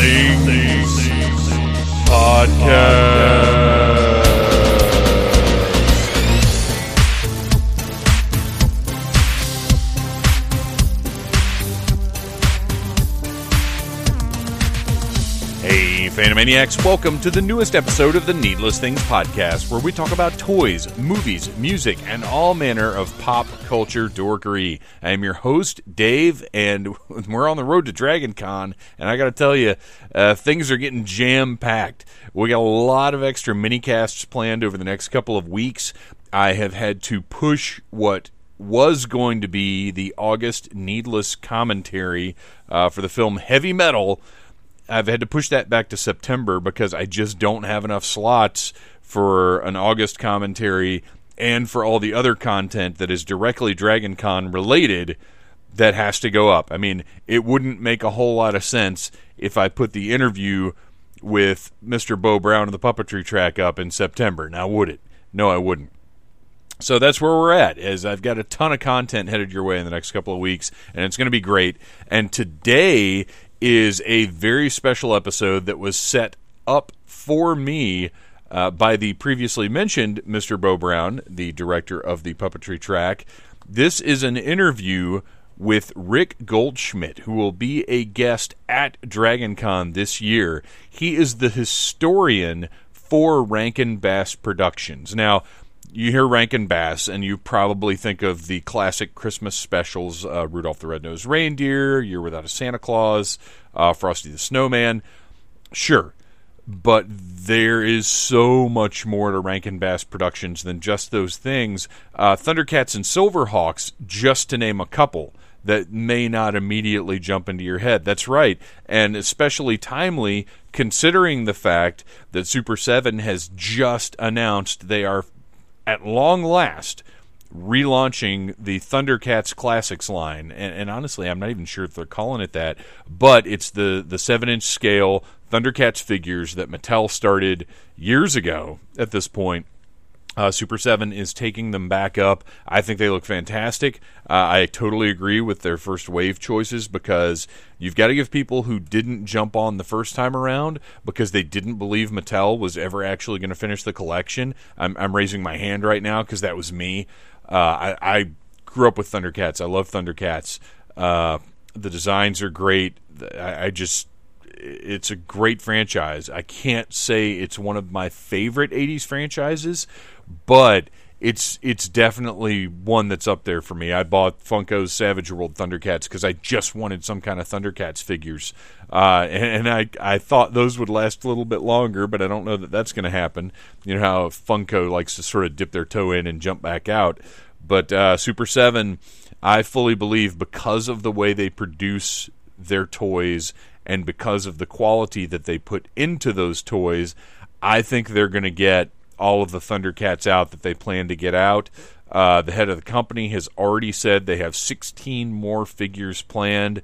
Things Podcast. Phantomaniacs, welcome to the newest episode of the Needless Things Podcast, where we talk about toys, movies, music, and all manner of pop culture dorkery. I am your host, Dave, and we're on the road to Dragon Con, and I gotta tell you, uh, things are getting jam packed. We got a lot of extra mini casts planned over the next couple of weeks. I have had to push what was going to be the August needless commentary uh, for the film Heavy Metal. I've had to push that back to September because I just don't have enough slots for an August commentary and for all the other content that is directly Dragon Con related that has to go up. I mean, it wouldn't make a whole lot of sense if I put the interview with Mr. Bo Brown and the puppetry track up in September. Now, would it? No, I wouldn't. So that's where we're at. As I've got a ton of content headed your way in the next couple of weeks, and it's going to be great. And today is a very special episode that was set up for me uh, by the previously mentioned Mr. Bo Brown, the director of the puppetry track. This is an interview with Rick Goldschmidt, who will be a guest at DragonCon this year. He is the historian for Rankin Bass Productions. Now, you hear Rankin Bass, and you probably think of the classic Christmas specials: uh, Rudolph the Red-Nosed Reindeer, Year Without a Santa Claus, uh, Frosty the Snowman. Sure, but there is so much more to Rankin Bass Productions than just those things. Uh, Thundercats and Silverhawks, just to name a couple that may not immediately jump into your head. That's right, and especially timely considering the fact that Super 7 has just announced they are at long last relaunching the Thundercats Classics line, and, and, honestly, I'm not even sure if they're calling it that, but it's the the seven inch scale Thundercats figures that Mattel started years ago. At this point, uh, Super 7 is taking them back up. I think they look fantastic. Uh, I totally agree with their first wave choices because you've got to give people who didn't jump on the first time around because they didn't believe Mattel was ever actually going to finish the collection. I'm, I'm, raising my hand right now because that was me. Uh, I, I, grew up with Thundercats. I love Thundercats. Uh, the designs are great. I, I just it's a great franchise. I can't say it's one of my favorite 80s franchises, but it's it's definitely one that's up there for me. I bought Funko's Savage World Thundercats because I just wanted some kind of Thundercats figures, uh, and, and, I I thought those would last a little bit longer, but I don't know that that's going to happen. You know how Funko likes to sort of dip their toe in and jump back out, but uh, Super Seven, I fully believe because of the way they produce their toys and because of the quality that they put into those toys, I think they're going to get all of the Thundercats out that they plan to get out. Uh, the head of the company has already said they have 16 more figures planned,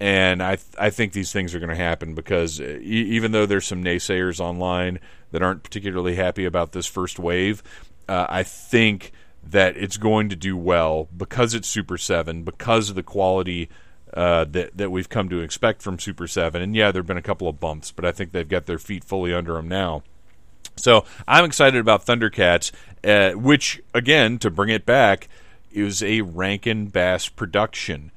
and I th- I think these things are going to happen because e- even though there's some naysayers online that aren't particularly happy about this first wave, uh, I think that it's going to do well because it's Super Seven, because of the quality uh, that that we've come to expect from Super Seven. And yeah, there've been a couple of bumps, but I think they've got their feet fully under them now. So I'm excited about Thundercats, uh, which again to bring it back is a Rankin Bass production.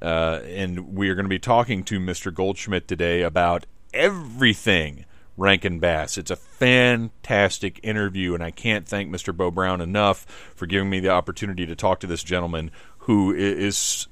Uh, and we are going to be talking to Mr. Goldschmidt today about everything Rankin Bass. It's a fantastic interview, and I can't thank Mr. Bo Brown enough for giving me the opportunity to talk to this gentleman who is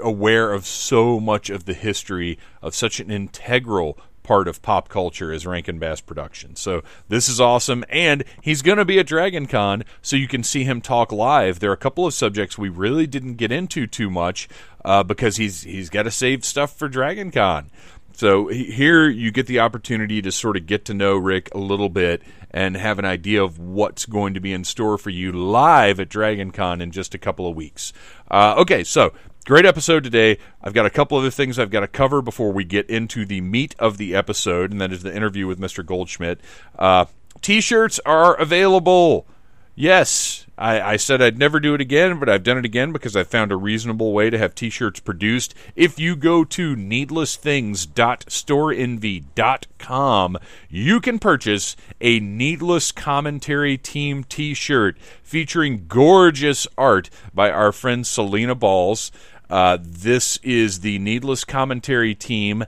aware of so much of the history of such an integral part of pop culture is Rankin Bass Productions. So this is awesome, and he's going to be at Dragon Con, so you can see him talk live. There are a couple of subjects we really didn't get into too much uh, because he's he's got to save stuff for Dragon Con. So here you get the opportunity to sort of get to know Rick a little bit and have an idea of what's going to be in store for you live at Dragon Con in just a couple of weeks. Uh, okay, so Great episode today. I've got a couple other things I've got to cover before we get into the meat of the episode, and that is the interview with Mr. Goldschmidt. Uh, t shirts are available. Yes, I, I, said I'd never do it again, but I've done it again because I found a reasonable way to have t shirts produced. If you go to needlessthings.storeenvy.com, you can purchase a Needless Commentary Team t shirt featuring gorgeous art by our friend Selena Balls. Uh, this is the Needless Commentary Team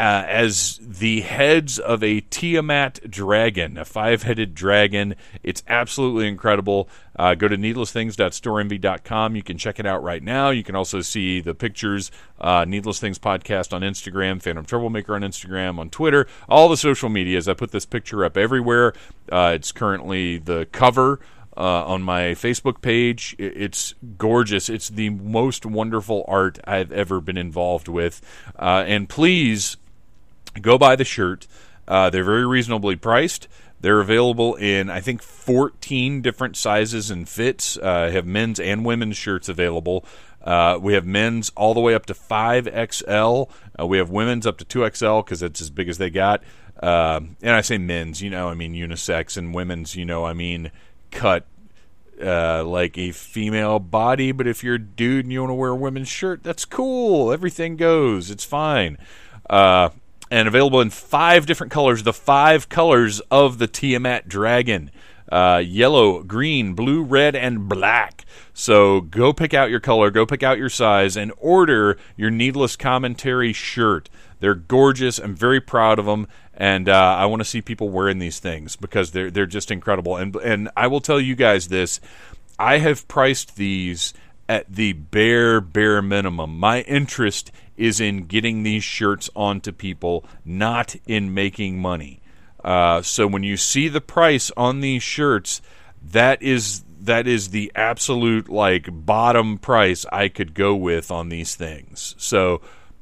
uh, as the heads of a Tiamat dragon, a five headed dragon. It's absolutely incredible. Uh, go to needlessthings.storeenvy.com. You can check it out right now. You can also see the pictures, uh, Needless Things Podcast on Instagram, Phantom Troublemaker on Instagram, on Twitter, all the social medias. I put this picture up everywhere. Uh, it's currently the cover. Uh, on my Facebook page. It's gorgeous. It's the most wonderful art I've ever been involved with. Uh, and please Go buy the shirt. Uh, they're very reasonably priced. They're available in, I think, 14 different sizes and fits. Uh, have men's and women's shirts available. Uh, we have men's all the way up to 5XL. Uh, we have women's up to 2XL because it's as big as they got. Uh, and I say men's, you know, I mean unisex, and women's, you know, I mean cut uh, like a female body. But if you're a dude and you want to wear a women's shirt, that's cool. Everything goes. It's fine. Uh, and available in five different colors. The five colors of the Tiamat dragon. Uh, yellow, green, blue, red, and black. So go pick out your color, go pick out your size, and order your Needless Commentary shirt. They're gorgeous. I'm very proud of them, and uh, I want to see people wearing these things because they're they're just incredible. And and I will tell you guys this: I have priced these at the bare bare minimum. My interest is in getting these shirts onto people, not in making money. Uh, so when you see the price on these shirts, that is that is the absolute like bottom price I could go with on these things. So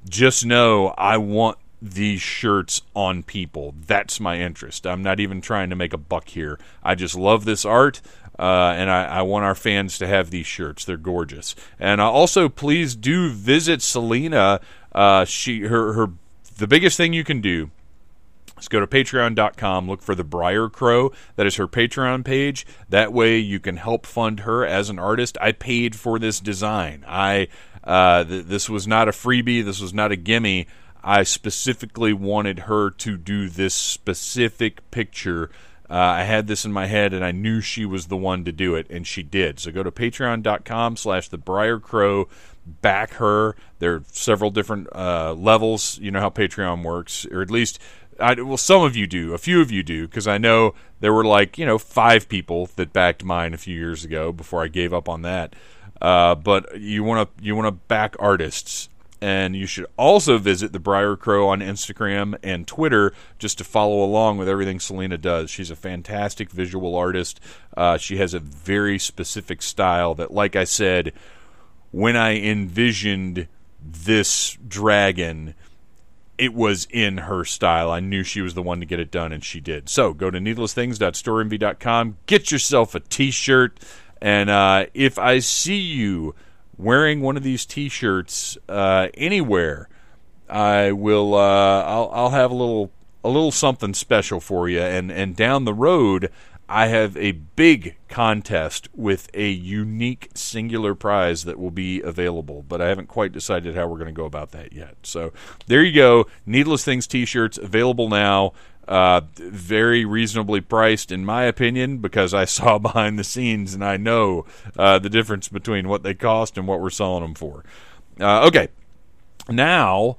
just know I want these shirts on people. That's my interest. I'm not even trying to make a buck here. I just love this art. Uh, and I, I, want our fans to have these shirts. They're gorgeous. And also, please do visit Selena. Uh, she her her the biggest thing you can do is go to patreon.com, look for the Briar Crow. That is her Patreon page. That way you can help fund her as an artist. I paid for this design. I uh, th- this was not a freebie. This was not a gimme. I specifically wanted her to do this specific picture uh, I had this in my head, and I knew she was the one to do it, and she did. So go to patreon.com slash the Briar Crow, back her. There are several different uh, levels. You know how Patreon works, or at least, I, well, some of you do. A few of you do, because I know there were like, you know, five people that backed mine a few years ago before I gave up on that. Uh, but you want to you want to back artists and you should also visit the Briar Crow on Instagram and Twitter just to follow along with everything Selena does. She's a fantastic visual artist. Uh, she has a very specific style that, like I said, when I envisioned this dragon, it was in her style. I knew she was the one to get it done, and she did. So go to needlessthings.storeenvy.com, get yourself a t shirt, and uh, if I see you wearing one of these T-shirts uh, anywhere, I will. Uh, I'll, I'll have a little a little something special for you. And and down the road, I have a big contest with a unique singular prize that will be available, but I haven't quite decided how we're going to go about that yet. So there you go. Needless Things T-shirts available now. Uh, very reasonably priced, in my opinion, because I saw behind the scenes and I know uh, the difference between what they cost and what we're selling them for. Uh, okay, now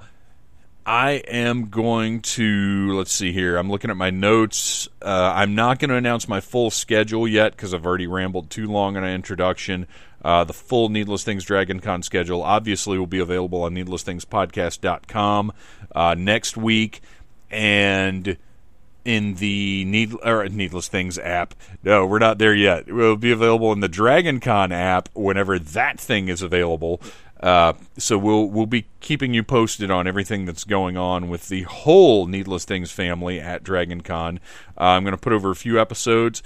I am going to let's see here. I'm looking at my notes. Uh, I'm not going to announce my full schedule yet because I've already rambled too long in an introduction. Uh, the full Needless Things Dragon Con schedule obviously will be available on needlessthingspodcast.com uh, next week, and in the need or Needless Things app. No, we're not there yet. It will be available in the Dragon Con app whenever that thing is available. Uh, so we'll we'll be keeping you posted on everything that's going on with the whole Needless Things family at Dragon Con. Uh, I'm going to put over a few episodes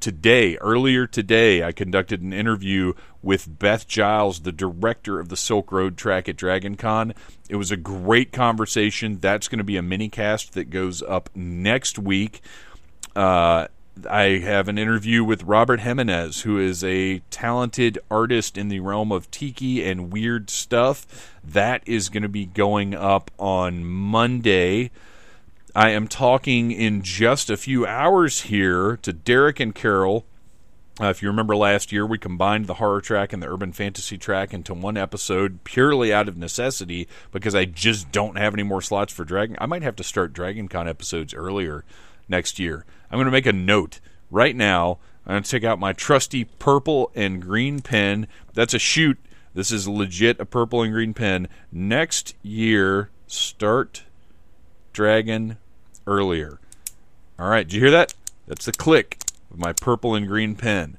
today, earlier today, I conducted an interview with Beth Giles, the director of the Silk Road track at Dragon Con. It was a great conversation. That's going to be a mini cast that goes up next week. Uh, I have an interview with Robert Jimenez, who is a talented artist in the realm of tiki and weird stuff. That is going to be going up on Monday. I am talking in just a few hours here to Derek and Carol. Uh, if you remember last year, we combined the horror track and the urban fantasy track into one episode purely out of necessity because I just don't have any more slots for Dragon. I might have to start Dragon Con episodes earlier next year. I'm going to make a note right now. I'm going to take out my trusty purple and green pen. That's a shoot. This is legit a purple and green pen. Next year, start Dragon earlier. All right, did you hear that? That's the click of my purple and green pen.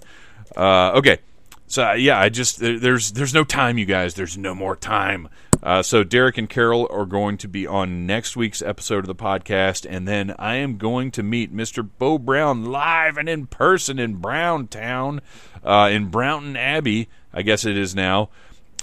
Uh, okay, so yeah, I just there's there's no time, you guys. There's no more time. Uh, so Derek and Carol are going to be on next week's episode of the podcast, and then I am going to meet Mr. Bo Brown live and in person in Browntown, uh, in Brownton Abbey, I guess it is now,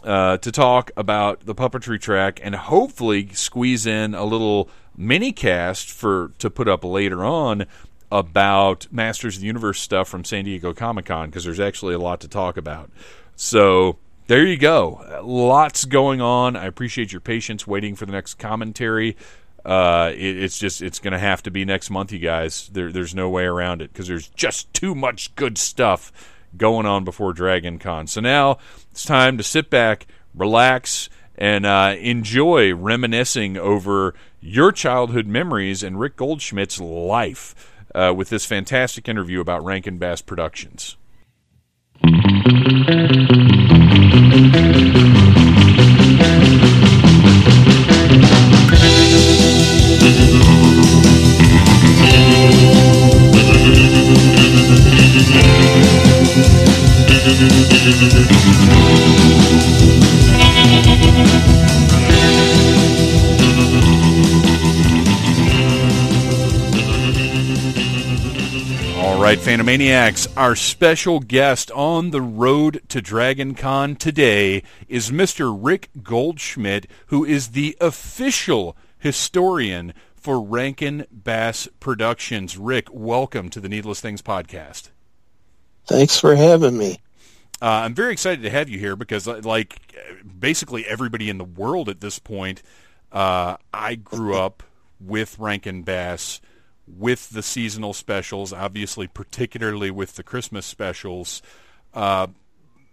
uh, to talk about the puppetry track and hopefully squeeze in a little mini cast for to put up later on about Masters of the Universe stuff from San Diego Comic Con because there's actually a lot to talk about. So there you go. Lots going on. I appreciate your patience waiting for the next commentary. Uh, it, it's just it's going to have to be next month, you guys. There, there's no way around it because there's just too much good stuff going on before Dragon Con. So now it's time to sit back, relax, and uh, enjoy reminiscing over your childhood memories and Rick Goldschmidt's life uh, with this fantastic interview about Rankin Bass Productions. Right, Phantomaniacs, our special guest on the road to Dragon Con today is Mr. Rick Goldschmidt, who is the official historian for Rankin Bass Productions. Rick, welcome to the Needless Things podcast. Thanks for having me. Uh, I'm very excited to have you here because, uh, like, basically everybody in the world at this point, uh, I grew up with Rankin Bass with the seasonal specials, obviously, particularly with the Christmas specials. Uh,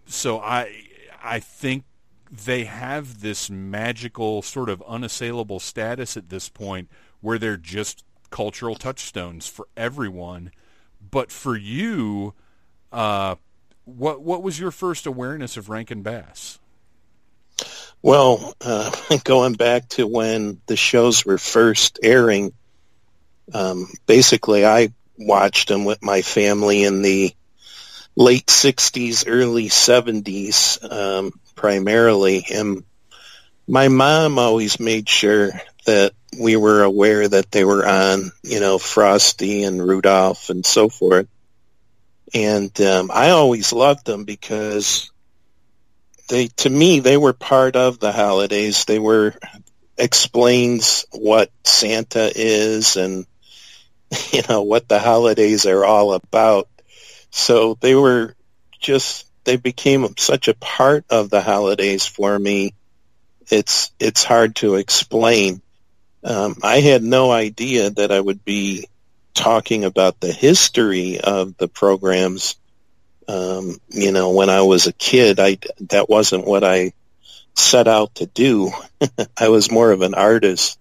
so I I think they have this magical sort of unassailable status at this point where they're just cultural touchstones for everyone. But for you, uh, what what was your first awareness of Rankin Bass? Well, uh, going back to when the shows were first airing, um, basically I watched them with my family in the late 60s, early 70s um, primarily. And my mom always made sure that we were aware that they were on, you know, Frosty and Rudolph and so forth. And um, I always loved them because they, to me, they were part of the holidays. They were explains what Santa is and you know what the holidays are all about. So they were just they became such a part of the holidays for me. It's it's hard to explain. Um, I had no idea that I would be talking about the history of the programs. Um, you know, when I was a kid, I that wasn't what I set out to do. I was more of an artist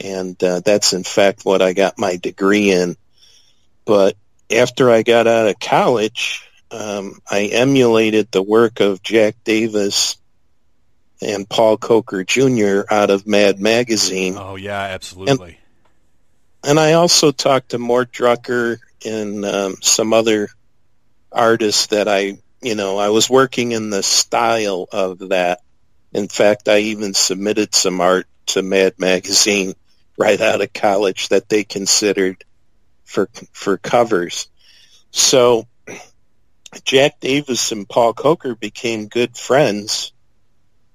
and uh, that's in fact what I got my degree in. But after I got out of college, um, I emulated the work of Jack Davis and Paul Coker Jr. out of Mad Magazine. Oh yeah, absolutely. And, and I also talked to Mort Drucker and um, some other artists that I, you know, I was working in the style of that. In fact, I even submitted some art to Mad Magazine right out of college that they considered for for covers. So Jack Davis and Paul Coker became good friends,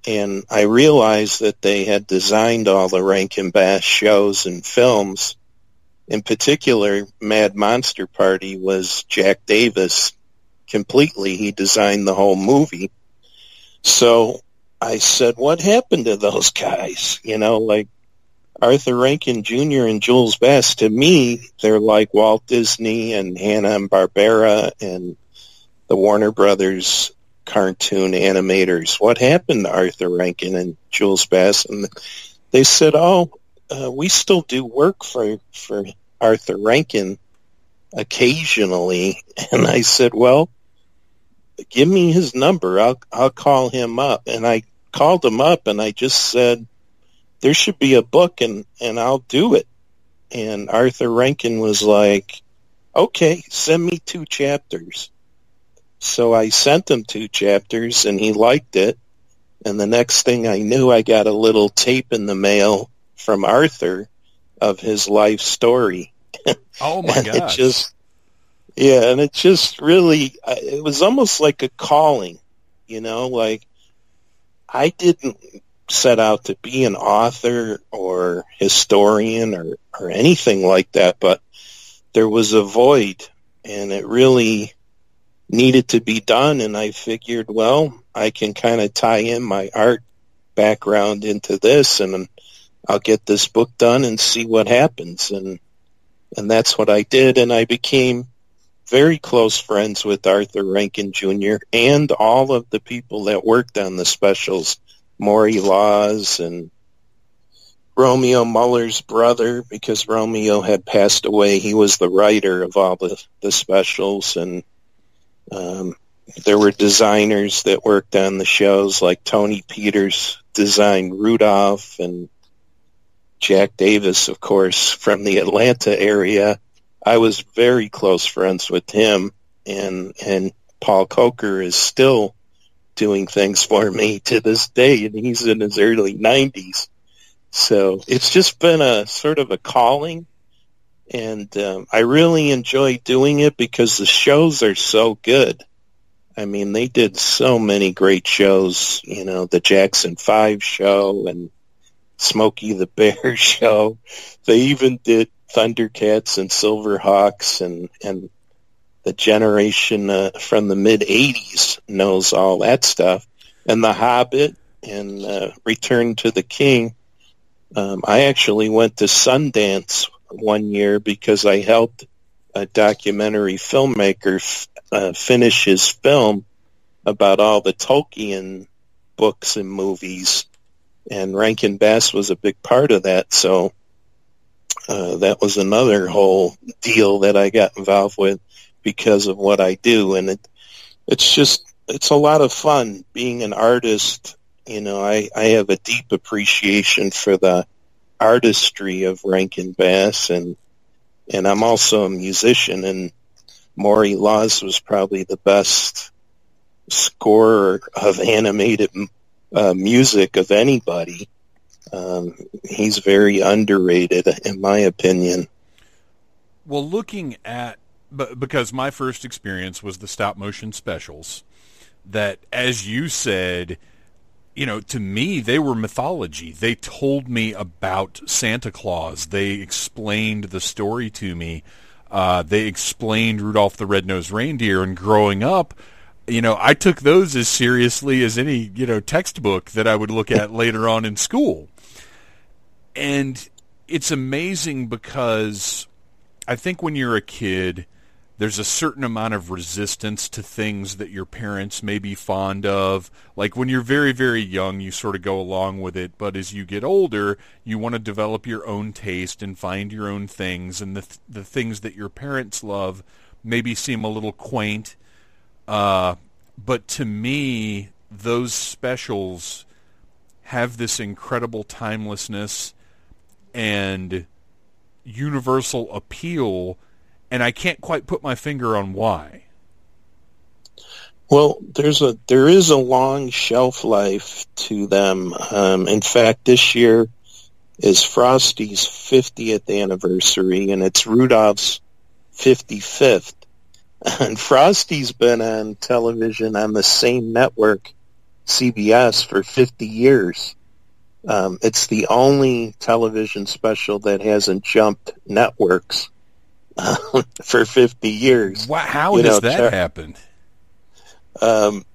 and I realized that they had designed all the Rankin Bass shows and films, in particular, Mad Monster Party was Jack Davis completely. He designed the whole movie. So I said, what happened to those guys? You know, like Arthur Rankin Jr. and Jules Bass, to me, they're like Walt Disney and Hanna and Barbera and the Warner Brothers cartoon animators. What happened to Arthur Rankin and Jules Bass? And they said, oh, uh, we still do work for, for Arthur Rankin occasionally. And I said, well, give me his number. I'll, I'll call him up. And I called him up and I just said, there should be a book and, and I'll do it. And Arthur Rankin was like, okay, send me two chapters. So I sent him two chapters and he liked it. And the next thing I knew, I got a little tape in the mail from Arthur of his life story. Oh my god! It just, yeah, and it just really, uh, it was almost like a calling, you know, like I didn't set out to be an author or historian or, or anything like that, but there was a void and it really needed to be done. And I figured, well, I can kind of tie in my art background into this and I'll get this book done and see what happens. And, and that's what I did. And I became very close friends with Arthur Rankin Jr. and all of the people that worked on the specials Maury Laws and Romeo Muller's brother because Romeo had passed away. He was the writer of all the, the specials and um, there were designers that worked on the shows like Tony Peters designed Rudolph and Jack Davis, of course, from the Atlanta area. I was very close friends with him and, and Paul Coker is still doing things for me to this day, and he's in his early 90s. So it's just been a sort of a calling, and um, I really enjoy doing it because the shows are so good. I mean, they did so many great shows, you know, the Jackson 5 show and Smokey the Bear show. They even did Thundercats and Silverhawks and, and the generation uh, from the mid 80s knows all that stuff. And The Hobbit and uh, Return to the King. Um, I actually went to Sundance one year because I helped a documentary filmmaker f- uh, finish his film about all the Tolkien books and movies. And Rankin Bass was a big part of that. So uh, that was another whole deal that I got involved with because of what I do, and it it's just it's a lot of fun being an artist. You know, I I have a deep appreciation for the artistry of Rankin Bass, and and I'm also a musician, and Maury Laws was probably the best scorer of animated uh, music of anybody. Um, he's very underrated, in my opinion. Well, looking at but because my first experience was the stop motion specials that as you said you know to me they were mythology. They told me about santa claus. They explained the story to me. Uh, they explained rudolph the red-nosed reindeer and growing up you know i took those as seriously as any you know textbook that i would look at later on in school. And it's amazing because i think when you're a kid there's a certain amount of resistance to things that your parents may be fond of. Like when you're very, very young, you sort of go along with it, but as you get older, you want to develop your own taste and find your own things, and the th- the things that your parents love maybe seem a little quaint. Uh, but to me, those specials have this incredible timelessness and universal appeal and I can't quite put my finger on why. Well, there's a there is a long shelf life to them. Um, in fact, this year is Frosty's 50th anniversary, and it's Rudolph's 55th. And Frosty's been on television on the same network, CBS, for 50 years. Um, it's the only television special that hasn't jumped networks for 50 years. Wow, how you has know, that Char- happened? Um,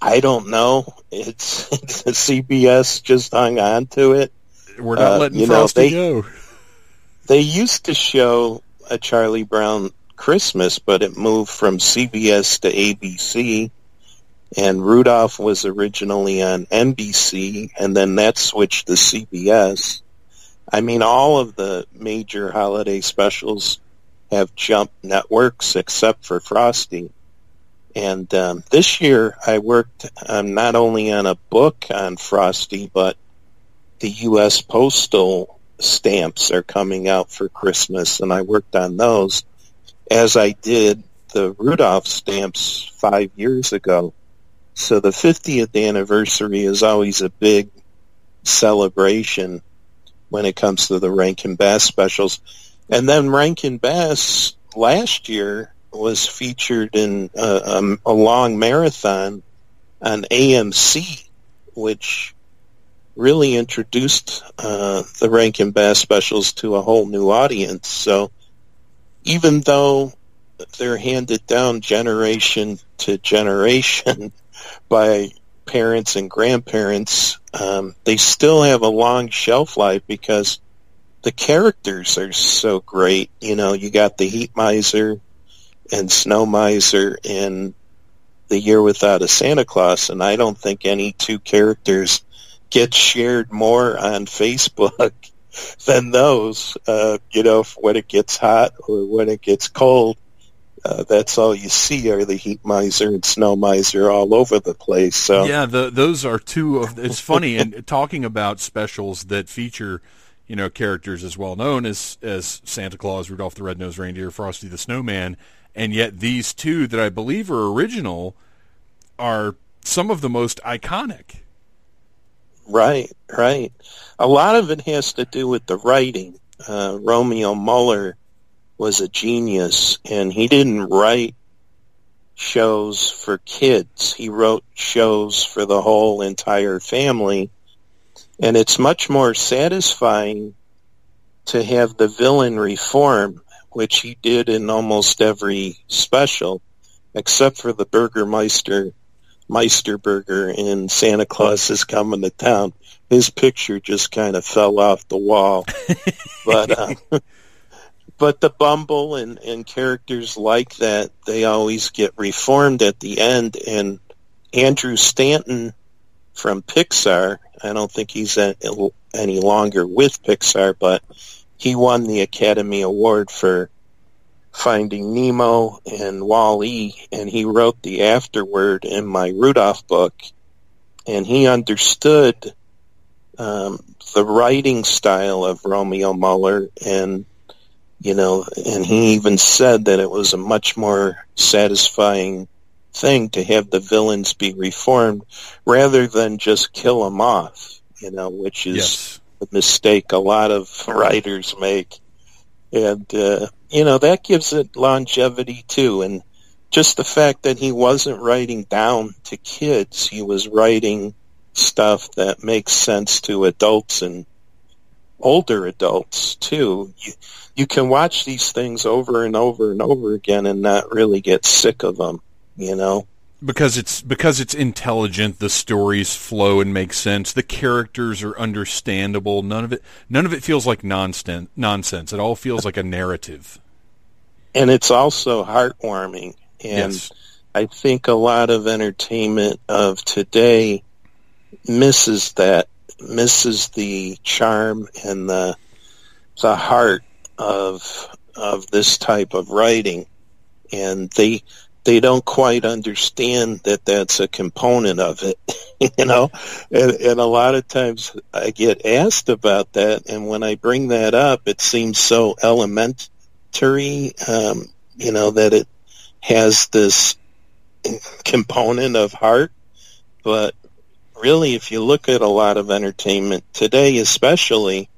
I don't know. It's, it's CBS just hung on to it. We're not uh, letting Frosty know, they, go. They used to show a Charlie Brown Christmas, but it moved from CBS to ABC and Rudolph was originally on NBC, and then that switched to CBS. I mean, all of the major holiday specials have jumped networks except for Frosty. And um, this year, I worked um, not only on a book on Frosty, but the U.S. Postal stamps are coming out for Christmas, and I worked on those as I did the Rudolph stamps five years ago. So the 50th anniversary is always a big celebration when it comes to the Rankin Bass specials. And then Rankin Bass last year was featured in a, um, a long marathon on AMC, which really introduced uh, the Rankin Bass specials to a whole new audience. So even though they're handed down generation to generation, by parents and grandparents, um, they still have a long shelf life because the characters are so great. You know, you got the Heat Miser and Snow Miser in The Year Without a Santa Claus, and I don't think any two characters get shared more on Facebook than those. Uh, you know, when it gets hot or when it gets cold, uh, that's all you see are the heat miser and snow miser all over the place. So yeah, the, those are two of. It's funny and talking about specials that feature, you know, characters as well known as as Santa Claus, Rudolph the Red-Nosed Reindeer, Frosty the Snowman, and yet these two that I believe are original are some of the most iconic. Right, right. A lot of it has to do with the writing. Uh, Romeo Muller was a genius, and he didn't write shows for kids. He wrote shows for the whole entire family, and it's much more satisfying to have the villain reform, which he did in almost every special, except for the Burgermeister Meisterburger in Santa Claus is Coming to Town. His picture just kind of fell off the wall. but uh, but the Bumble and, and characters like that, they always get reformed at the end. And Andrew Stanton from Pixar, I don't think he's any longer with Pixar, but he won the Academy Award for Finding Nemo and Wall-E, and he wrote the afterword in my Rudolph book, and he understood um, the writing style of Romeo Muller and you know, and he even said that it was a much more satisfying thing to have the villains be reformed rather than just kill them off, you know, which is yes. a mistake a lot of writers make. And, uh, you know, that gives it longevity too. And just the fact that he wasn't writing down to kids, he was writing stuff that makes sense to adults and older adults too. You, you can watch these things over and over and over again and not really get sick of them, you know? Because it's because it's intelligent, the stories flow and make sense. The characters are understandable. None of it none of it feels like nonsense nonsense. It all feels like a narrative. And it's also heartwarming. And yes. I think a lot of entertainment of today misses that misses the charm and the the heart of of this type of writing, and they they don't quite understand that that's a component of it, you know. And, and a lot of times I get asked about that, and when I bring that up, it seems so elementary, um, you know, that it has this component of heart, but really, if you look at a lot of entertainment today, especially,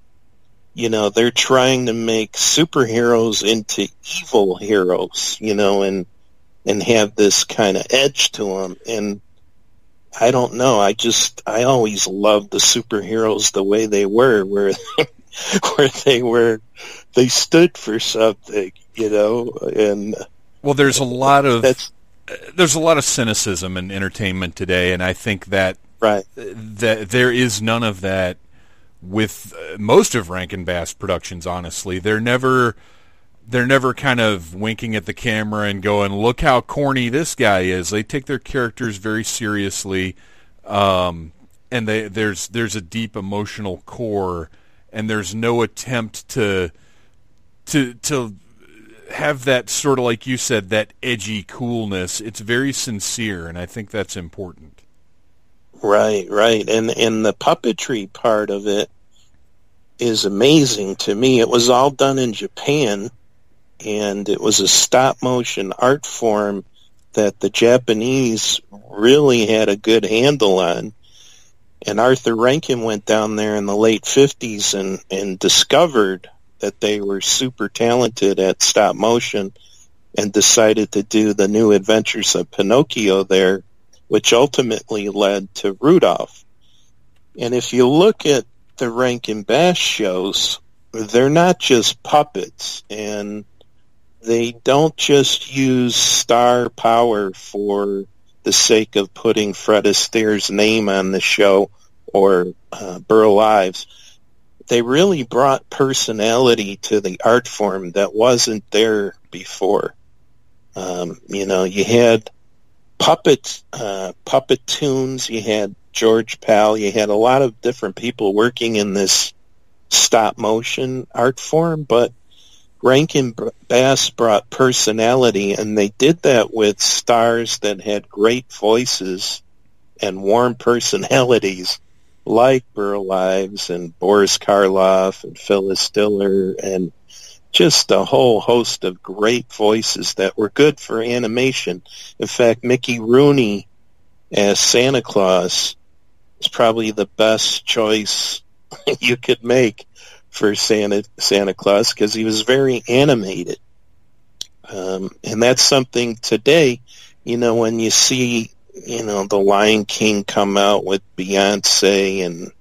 you know, they're trying to make superheroes into evil heroes, you know, and and have this kind of edge to them. And I don't know. I just I always loved the superheroes the way they were, where where they were they stood for something, you know, and well, there's a lot of that's, there's a lot of cynicism in entertainment today, and I think that right that there is none of that with uh, most of Rankin Bass productions. Honestly, they're never they're never kind of winking at the camera and going, "Look how corny this guy is." They take their characters very seriously, um, and they, there's there's a deep emotional core, and there's no attempt to to to have that sort of like you said that edgy coolness. It's very sincere, and I think that's important. Right, right, and and the puppetry part of it is amazing to me. It was all done in Japan, and it was a stop motion art form that the Japanese really had a good handle on. And Arthur Rankin went down there in the late 50s and, and discovered that they were super talented at stop motion and decided to do the new adventures of Pinocchio there, which ultimately led to Rudolph. And if you look at the Rankin Bass shows, they're not just puppets and they don't just use star power for the sake of putting Fred Astaire's name on the show or uh, Burl Ives they really brought personality to the art form that wasn't there before. Um, you know, you had puppet uh, Puppetoons, you had George Pal, you had a lot of different people working in this stop motion art form, but Rankin Bass brought personality, and they did that with stars that had great voices and warm personalities like Burl Ives and Boris Karloff and Phyllis Diller and just a whole host of great voices that were good for animation. In fact, Mickey Rooney as Santa Claus is probably the best choice you could make for Santa Santa Claus because he was very animated. Um, and that's something today, you know, when you see you know, the Lion King come out with Beyonce and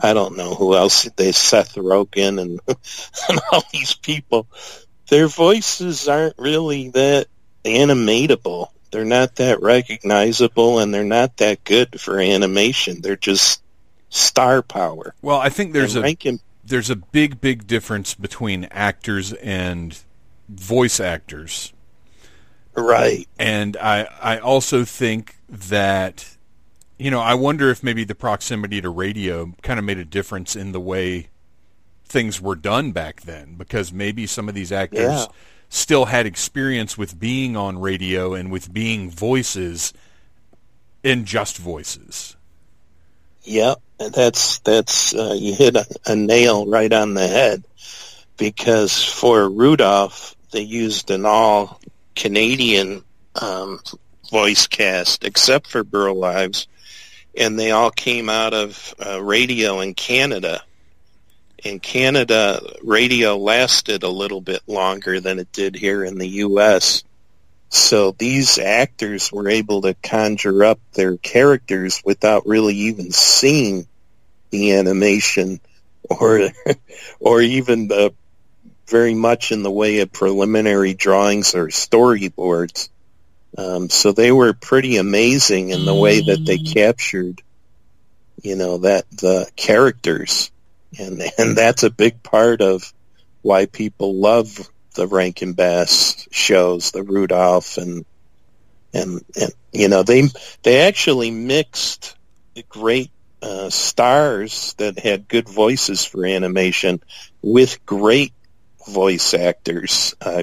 I don't know who else they Seth Rogen and, and all these people. Their voices aren't really that animatable. They're not that recognizable and they're not that good for animation. They're just star power. Well, I think there's and a Rankin, there's a big big difference between actors and voice actors. Right. And I I also think that you know, I wonder if maybe the proximity to radio kind of made a difference in the way things were done back then because maybe some of these actors yeah. still had experience with being on radio and with being voices in just voices. Yep, that's that's uh, you hit a, a nail right on the head because for Rudolph they used an all Canadian um, voice cast, except for Burl Ives, and they all came out of uh, radio in Canada. In Canada, radio lasted a little bit longer than it did here in the U.S. So these actors were able to conjure up their characters without really even seeing the animation or or even the very much in the way of preliminary drawings or storyboards. Um, so they were pretty amazing in the way that they mm. captured, you know, that the characters, and and that's a big part of why people love the Rankin Bass shows, the Rudolph, and and and you know they they actually mixed great uh, stars that had good voices for animation with great voice actors, uh,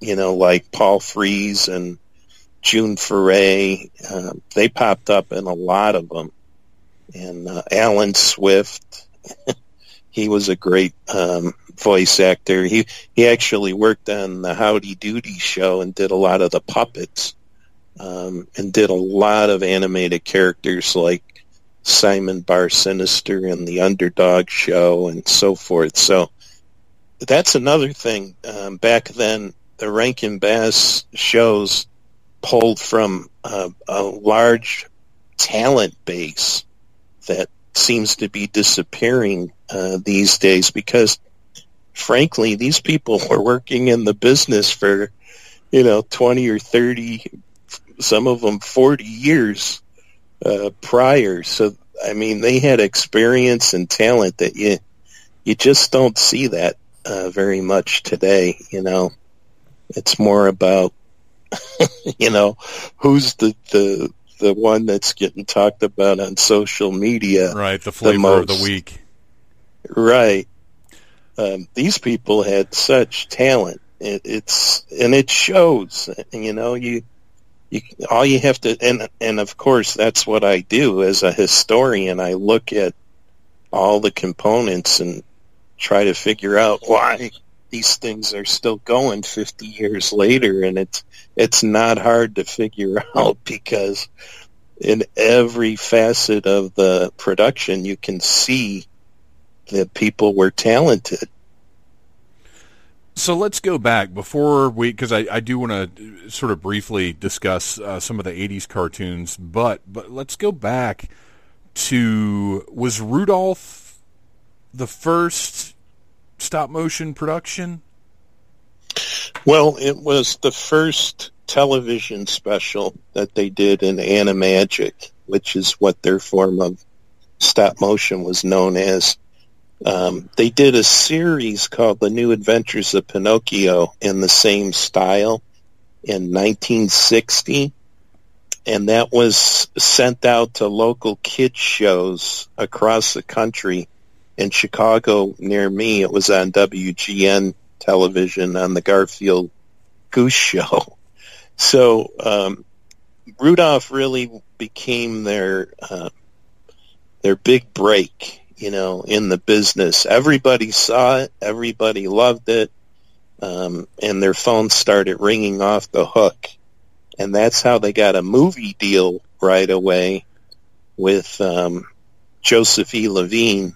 you know, like Paul Frees and June Foray. Uh, they popped up in a lot of them. And uh, Allen Swift, he was a great um, voice actor. He he actually worked on the Howdy Doody show and did a lot of the puppets, um, and did a lot of animated characters like Simon Bar Sinister and the Underdog show and so forth. So that's another thing. Um, back then, the Rankin Bass shows pulled from a large talent base that seems to be disappearing uh, these days because frankly these people were working in the business for you know 20 or 30 some of them 40 years uh, prior so i mean they had experience and talent that you you just don't see that uh, very much today you know it's more about you know who's the the the one that's getting talked about on social media. Right, the flavor the of the week. Right. Um, these people had such talent. It, it's and it shows. You know, you you all you have to and and of course that's what I do as a historian. I look at all the components and try to figure out why these things are still going 50 years later and it's it's not hard to figure out because in every facet of the production you can see that people were talented so let's go back before we, because I, I do want to sort of briefly discuss uh, some of the '80s cartoons, but but let's go back to was Rudolph the first stop motion production? Well, it was the first television special that they did in Animagic, which is what their form of stop motion was known as. Um, they did a series called The New Adventures of Pinocchio in the same style in 1960, and that was sent out to local kids shows across the country in Chicago near me, it was on WGN television on the Garfield Goose Show. So um, Rudolph really became their uh, their big break, you know, in the business. Everybody saw it, everybody loved it, um, and their phones started ringing off the hook. And that's how they got a movie deal right away with um, Joseph E. Levine,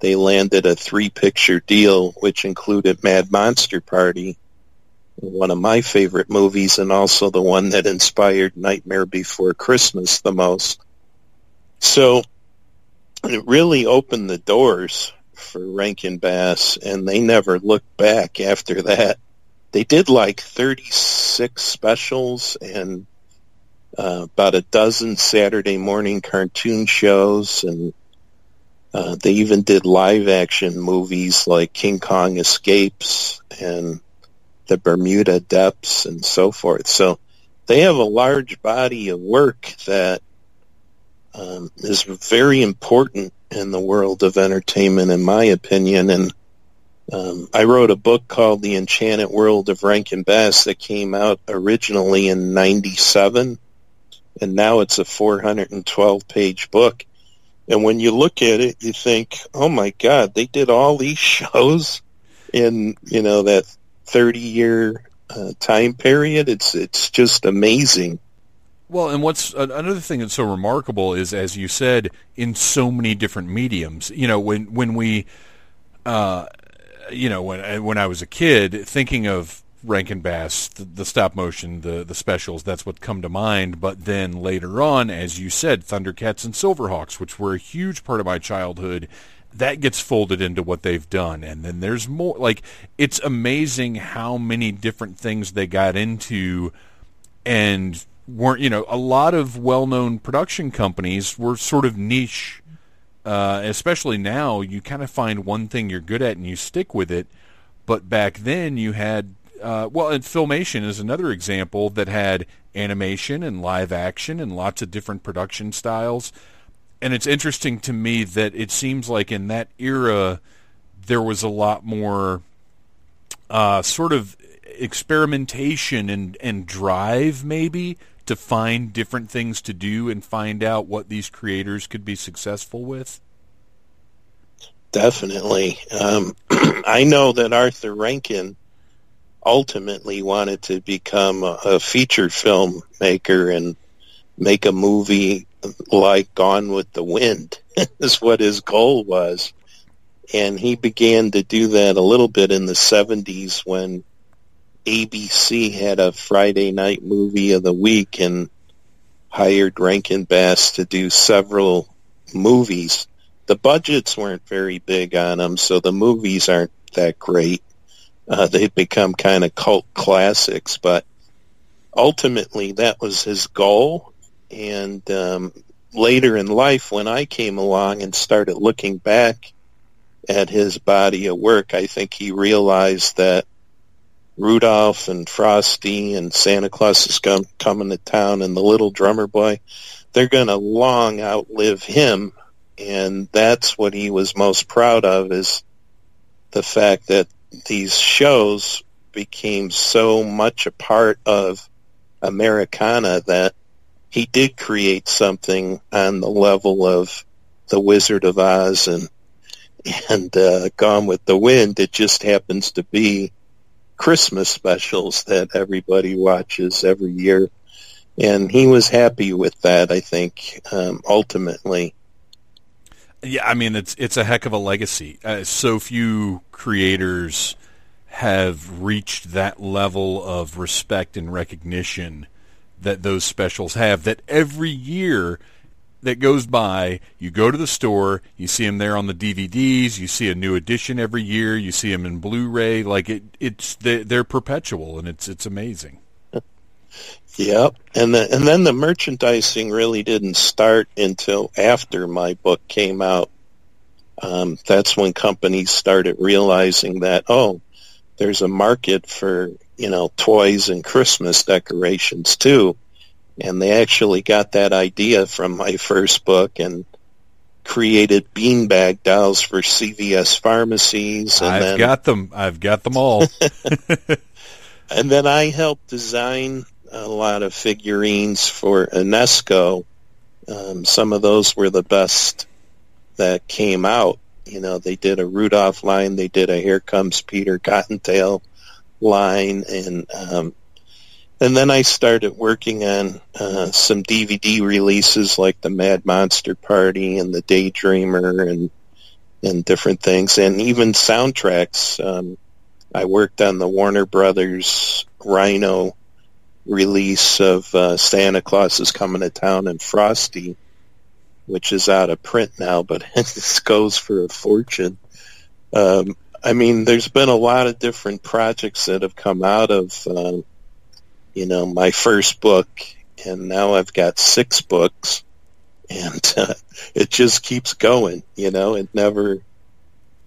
they landed a three-picture deal, which included Mad Monster Party, one of my favorite movies, and also the one that inspired Nightmare Before Christmas the most. So it really opened the doors for Rankin Bass, and they never looked back after that. They did like 36 specials and uh, about a dozen Saturday morning cartoon shows and uh, they even did live action movies like King Kong Escapes and the Bermuda Depths and so forth. So they have a large body of work that um, is very important in the world of entertainment, in my opinion. And um, I wrote a book called The Enchanted World of Rankin Bass that came out originally in 97. And now it's a 412 page book and when you look at it, you think, oh my God, they did all these shows in, you know, that 30 year uh, time period. It's, it's just amazing. Well, and what's another thing that's so remarkable is, as you said, in so many different mediums. You know, when when we, uh, you know, when when I was a kid, thinking of Rankin Bass, the, the, stop motion, the the specials. That's what come to mind. But then later on, as you said, Thundercats and Silverhawks, which were a huge part of my childhood, that gets folded into what they've done. And then there's more. Like it's amazing how many different things they got into, and weren't you know a lot of well-known production companies were sort of niche. Uh, especially now, you kind of find one thing you're good at and you stick with it. But back then, you had uh, well, and Filmation is another example that had animation and live action and lots of different production styles. And it's interesting to me that it seems like in that era there was a lot more uh, sort of experimentation and, and drive, maybe, to find different things to do and find out what these creators could be successful with. Definitely. Um, I know that Arthur Rankin ultimately wanted to become a, a feature film maker and make a movie like Gone with the Wind is what his goal was. And he began to do that a little bit in the 70s when ABC had a Friday night movie of the week and hired Rankin Bass to do several movies. The budgets weren't very big on them, so the movies aren't that great. Uh, they've become kind of cult classics, but ultimately that was his goal. And um, later in life, when I came along and started looking back at his body of work, I think he realized that Rudolph and Frosty and Santa Claus is come, coming to town and the little drummer boy, they're going to long outlive him. And that's what he was most proud of is the fact that these shows became so much a part of Americana that he did create something on the level of The Wizard of Oz and and uh, Gone with the Wind. It just happens to be Christmas specials that everybody watches every year, and he was happy with that. I think um, ultimately. Yeah, I mean it's it's a heck of a legacy. Uh, so few creators have reached that level of respect and recognition that those specials have. That every year that goes by, you go to the store, you see them there on the DVDs, you see a new edition every year, you see them in Blu-ray. Like it, it's they're perpetual, and it's it's amazing. Yep, and the, and then the merchandising really didn't start until after my book came out. Um, that's when companies started realizing that oh, there's a market for you know toys and Christmas decorations too and they actually got that idea from my first book and created beanbag dolls for CVS pharmacies. And I've then, got them. I've got them all. and then I helped design a lot of figurines for Enesco. Um, some of those were the best that came out. You know, they did a Rudolph line, they did a Here Comes Peter Cottontail line, and um, and then I started working on uh, some DVD releases like the Mad Monster Party and the Daydreamer and and different things, and even soundtracks. Um, I worked on the Warner Brothers Rhino release of uh, Santa Claus is Coming to Town and Frosty, which is out of print now, but it goes for a fortune. Um, I mean, there's been a lot of different projects that have come out of uh, you know, my first book, and now I've got six books, and uh, it just keeps going. You know, it never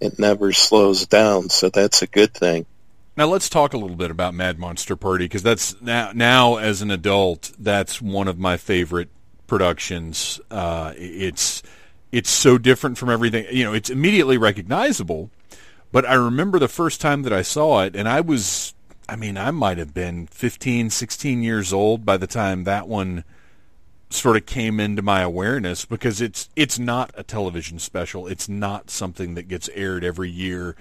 it never slows down, so that's a good thing. Now let's talk a little bit about Mad Monster Party because that's now now as an adult that's one of my favorite productions. Uh, it's it's so different from everything. You know, it's immediately recognizable. But I remember the first time that I saw it, and I was I mean, I might have been 15, 16 years old by the time that one sort of came into my awareness because it's it's not a television special. It's not something that gets aired every year.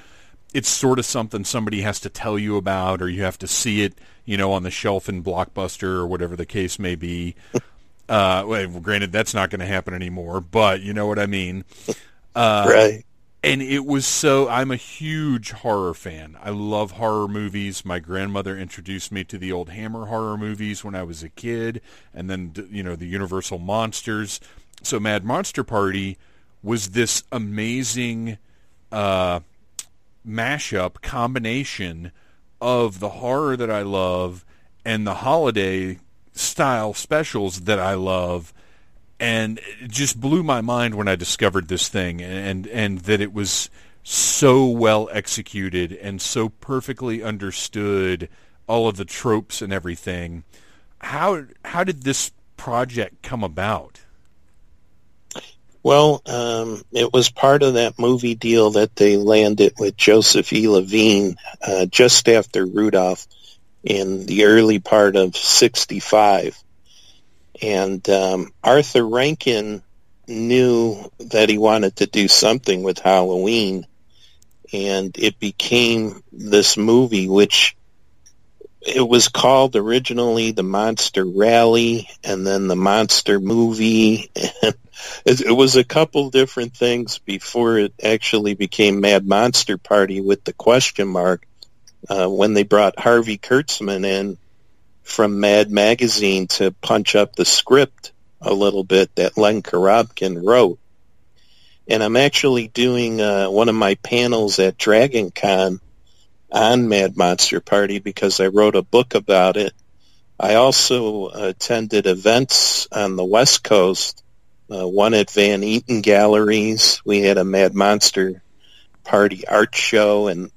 It's sort of something somebody has to tell you about or you have to see it, you know, on the shelf in Blockbuster or whatever the case may be. Uh, well, granted, that's not going to happen anymore, but you know what I mean. Uh, right and it was so I'm a huge horror fan. I love horror movies. My grandmother introduced me to the old Hammer horror movies when I was a kid and then you know the Universal monsters. So Mad Monster Party was this amazing uh, mashup combination of the horror that I love and the holiday style specials that I love and it just blew my mind when I discovered this thing and and that it was so well executed and so perfectly understood all of the tropes and everything. How how did this project come about? Well, um, it was part of that movie deal that they landed with Joseph E. Levine uh, just after Rudolph in the early part of 65. And um, Arthur Rankin knew that he wanted to do something with Halloween, and it became this movie, which it was called originally the Monster Rally, and then the Monster Movie. it, it was a couple different things before it actually became Mad Monster Party with the question mark. Uh, when they brought Harvey Kurtzman in from Mad Magazine to punch up the script a little bit that Len Korobkin wrote. And I'm actually doing uh, one of my panels at Dragon Con on Mad Monster Party because I wrote a book about it. I also attended events on the West Coast, uh, one at Van Eaton Galleries. We had a Mad Monster Party art show, and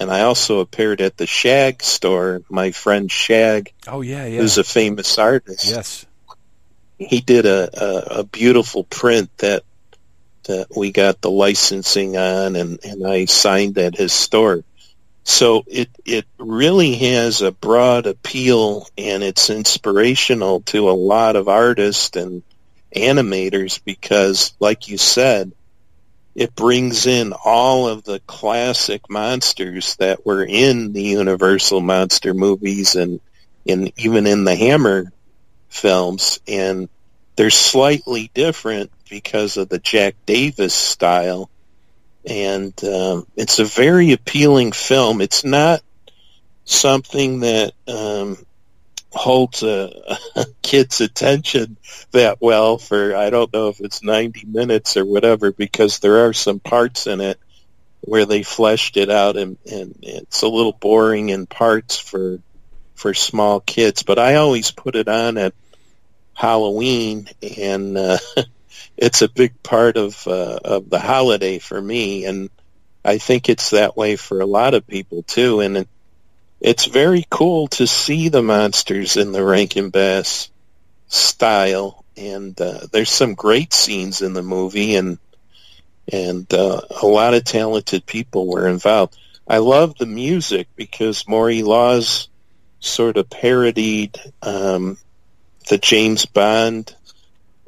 and I also appeared at the Shag store. My friend Shag, oh yeah, yeah, who's a famous artist. Yes, he did a, a, a beautiful print that that we got the licensing on, and and I signed at his store. So it it really has a broad appeal, and it's inspirational to a lot of artists and animators because, like you said, it brings in all of the classic monsters that were in the Universal monster movies and in even in the Hammer films, and they're slightly different because of the Jack Davis style and um, it's a very appealing film. It's not something that um, holds a, a, kid's attention that well for I don't know if it's 90 minutes or whatever because there are some parts in it where they fleshed it out and, and it's a little boring in parts for for small kids but I always put it on at Halloween and uh, it's a big part of uh, of the holiday for me, and I think it's that way for a lot of people too. And it's very cool to see the monsters in the Rankin Bass style, and uh, there's some great scenes in the movie, and and uh, a lot of talented people were involved. I love the music because Maury Laws sort of parodied um, the James Bond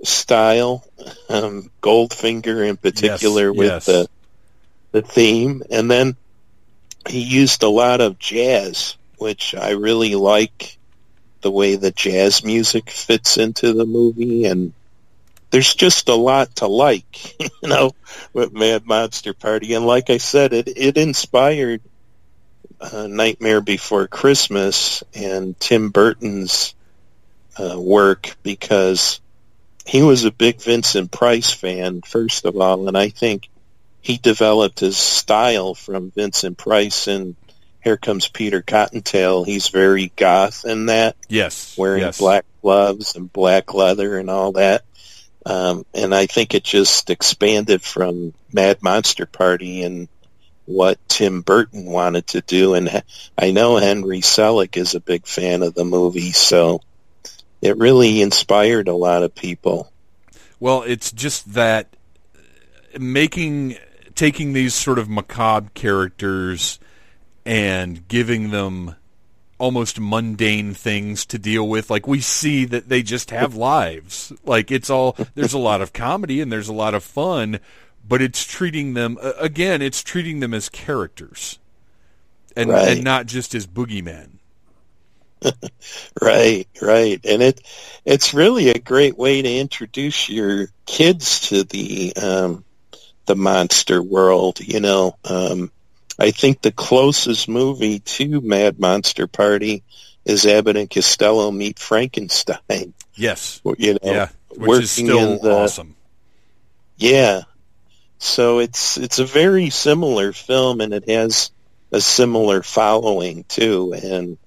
style, um, Goldfinger in particular yes, with yes. the the theme, and then he used a lot of jazz, which I really like the way the jazz music fits into the movie, and there's just a lot to like, you know, with Mad Monster Party, and like I said, it it inspired uh, Nightmare Before Christmas and Tim Burton's uh, work because he was a big Vincent Price fan, first of all, and I think he developed his style from Vincent Price and Here Comes Peter Cottontail. He's very goth in that. Yes. Wearing yes. black gloves and black leather and all that. Um, and I think it just expanded from Mad Monster Party and what Tim Burton wanted to do. And I know Henry Selick is a big fan of the movie, so it really inspired a lot of people. Well, it's just that making taking these sort of macabre characters and giving them almost mundane things to deal with like we see that they just have lives. Like it's all there's a lot of comedy and there's a lot of fun but it's treating them again it's treating them as characters and right. and not just as boogeymen. Right, right, and it it's really a great way to introduce your kids to the um, the monster world. You know, um, I think the closest movie to Mad Monster Party is Abbott and Costello meet Frankenstein. Yes, you know, yeah, which is still the, awesome. Yeah, so it's it's a very similar film, and it has a similar following too, and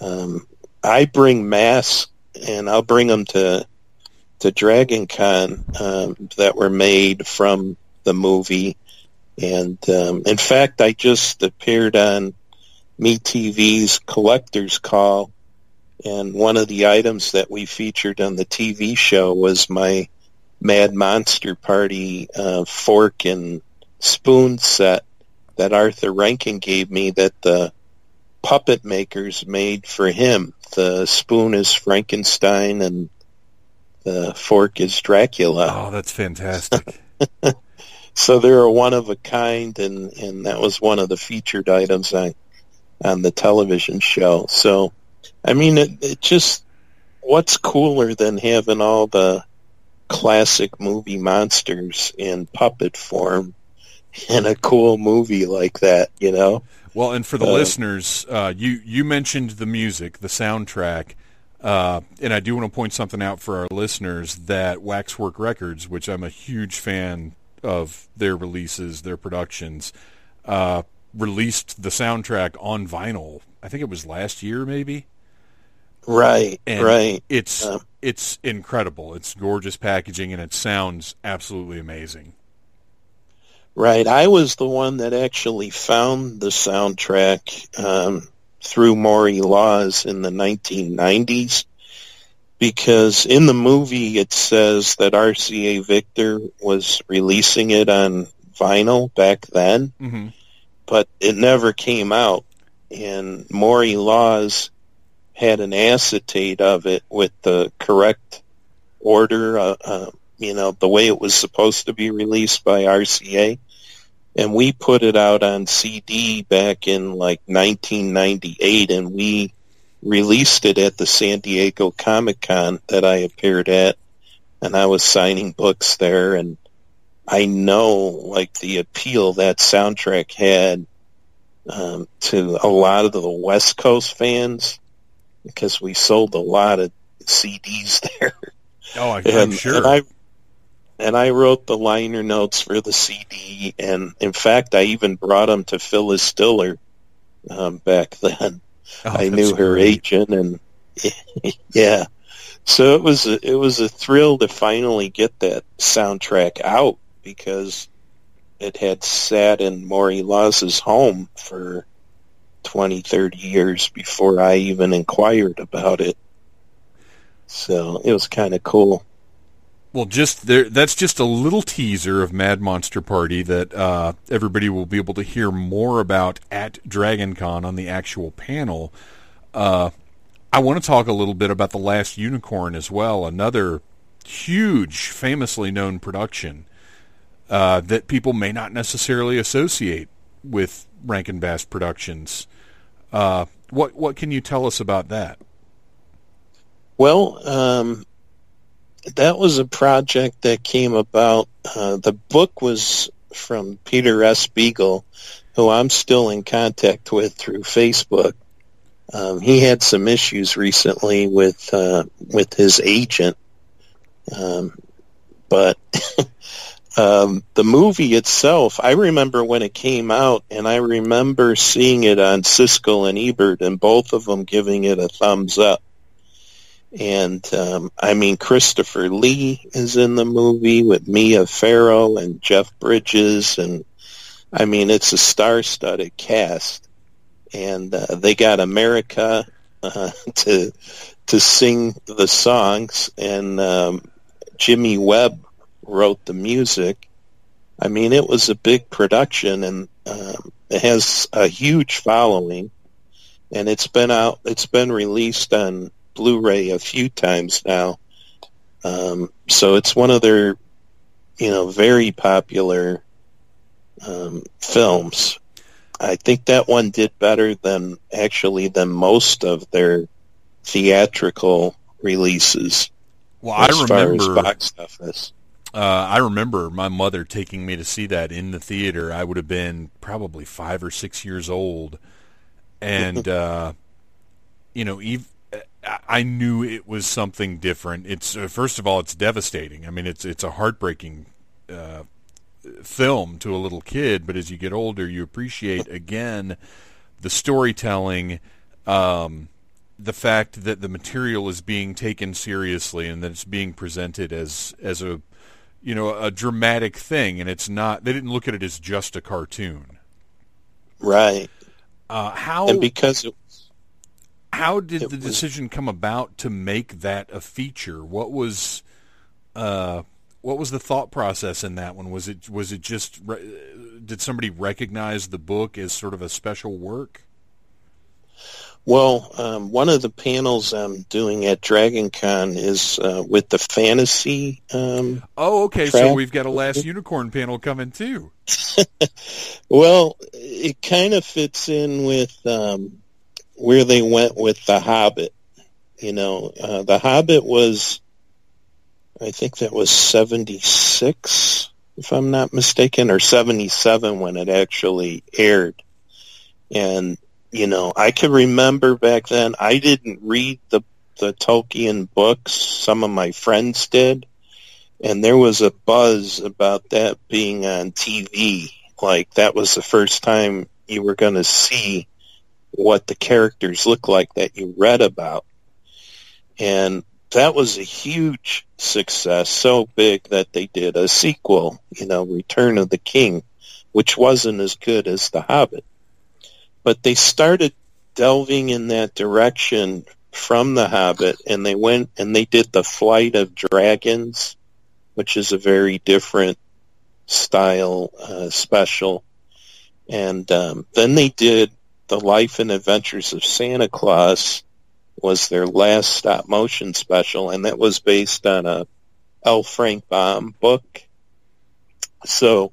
um, I bring masks, and I'll bring them to to Dragon Con um, that were made from the movie. And um, in fact, I just appeared on MeTV's Collector's Call, and one of the items that we featured on the TV show was my Mad Monster Party uh, fork and spoon set that Arthur Rankin gave me that the puppet makers made for him. The spoon is Frankenstein and the fork is Dracula. Oh, that's fantastic. so they're a one of a kind and, and that was one of the featured items on on the television show. So I mean it, it just what's cooler than having all the classic movie monsters in puppet form in a cool movie like that, you know? Well, and for the uh, listeners, uh, you you mentioned the music, the soundtrack. Uh, and I do want to point something out for our listeners that Waxwork Records, which I'm a huge fan of their releases, their productions, uh, released the soundtrack on vinyl. I think it was last year, maybe. Right, And right. It's it's incredible. It's gorgeous packaging, and it sounds absolutely amazing. Right. I was the one that actually found the soundtrack um, through Maury Laws in the 1990s because in the movie it says that RCA Victor was releasing it on vinyl back then, hmm but it never came out. And Maury Laws had an acetate of it with the correct order, uh, uh, you know, the way it was supposed to be released by RCA. And we put it out on CD back in like 1998 and we released it at the San Diego Comic Con that I appeared at. And I was signing books there and I know like the appeal that soundtrack had um, to a lot of the West Coast fans because we sold a lot of CDs there. Oh, I, I'm And, sure. and I and I wrote the liner notes for the CD, and in fact, I even brought them to Phyllis Diller um, back then. Oh, I knew her great. agent, and yeah, so it was a, it was a thrill to finally get that soundtrack out because it had sat in Maury Laws's home for 20, 30 years before I even inquired about it. So it was kind of cool. Well, just there. That's just a little teaser of Mad Monster Party that uh, everybody will be able to hear more about at DragonCon on the actual panel. Uh, I want to talk a little bit about the Last Unicorn as well, another huge, famously known production uh, that people may not necessarily associate with Rankin Bass Productions. Uh, what what can you tell us about that? Well, um, that was a project that came about. Uh, the book was from Peter S. Beagle, who I'm still in contact with through Facebook. Um, he had some issues recently with uh, with his agent, um, but um, the movie itself, I remember when it came out, and I remember seeing it on Siskel and Ebert, and both of them giving it a thumbs up. And um, I mean, Christopher Lee is in the movie with Mia Farrow and Jeff Bridges, and I mean, it's a star-studded cast. And uh, they got America uh, to to sing the songs, and um, Jimmy Webb wrote the music. I mean, it was a big production, and um, it has a huge following. And it's been out. It's been released on Blu-ray a few times now. Um, so it's one of their, you know, very popular um, films. I think that one did better than actually than most of their theatrical releases Well, I as far as remember box office. Uh, I remember my mother taking me to see that in the theater. I would have been probably five or six years old, and uh, you know, ev- I- knew it was something different. It's uh, first of all, it's devastating. I mean, it's it's a heartbreaking uh, film to a little kid, but as you get older, you appreciate again the storytelling. Um, the fact that the material is being taken seriously and that it's being presented as as a you know a dramatic thing and it's not they didn't look at it as just a cartoon Right. uh, how And because it, how did it the was- decision come about to make that a feature? What was uh what was the thought process in that one? Was it was it just did somebody recognize the book as sort of a special work? Well, um, one of the panels I'm doing at Dragon Con is uh, with the fantasy um, oh okay so we've got a last unicorn panel coming too. Well, it kind of fits in with um, where they went with The Hobbit. You know, uh, The Hobbit was, I think that was 76, if I'm not mistaken, or 77 when it actually aired. And, you know, I can remember back then, I didn't read the the Tolkien books. Some of my friends did. And there was a buzz about that being on TV. Like that was the first time you were going to see what the characters look like that you read about. And that was a huge success, so big that they did a sequel, you know, Return of the King, which wasn't as good as The Hobbit. But they started delving in that direction from The Hobbit, and they went and they did The Flight of Dragons, which is a very different style uh, special. And um, then they did The Life and Adventures of Santa Claus, was their last stop motion special, and that was based on a L. Frank Baum book. So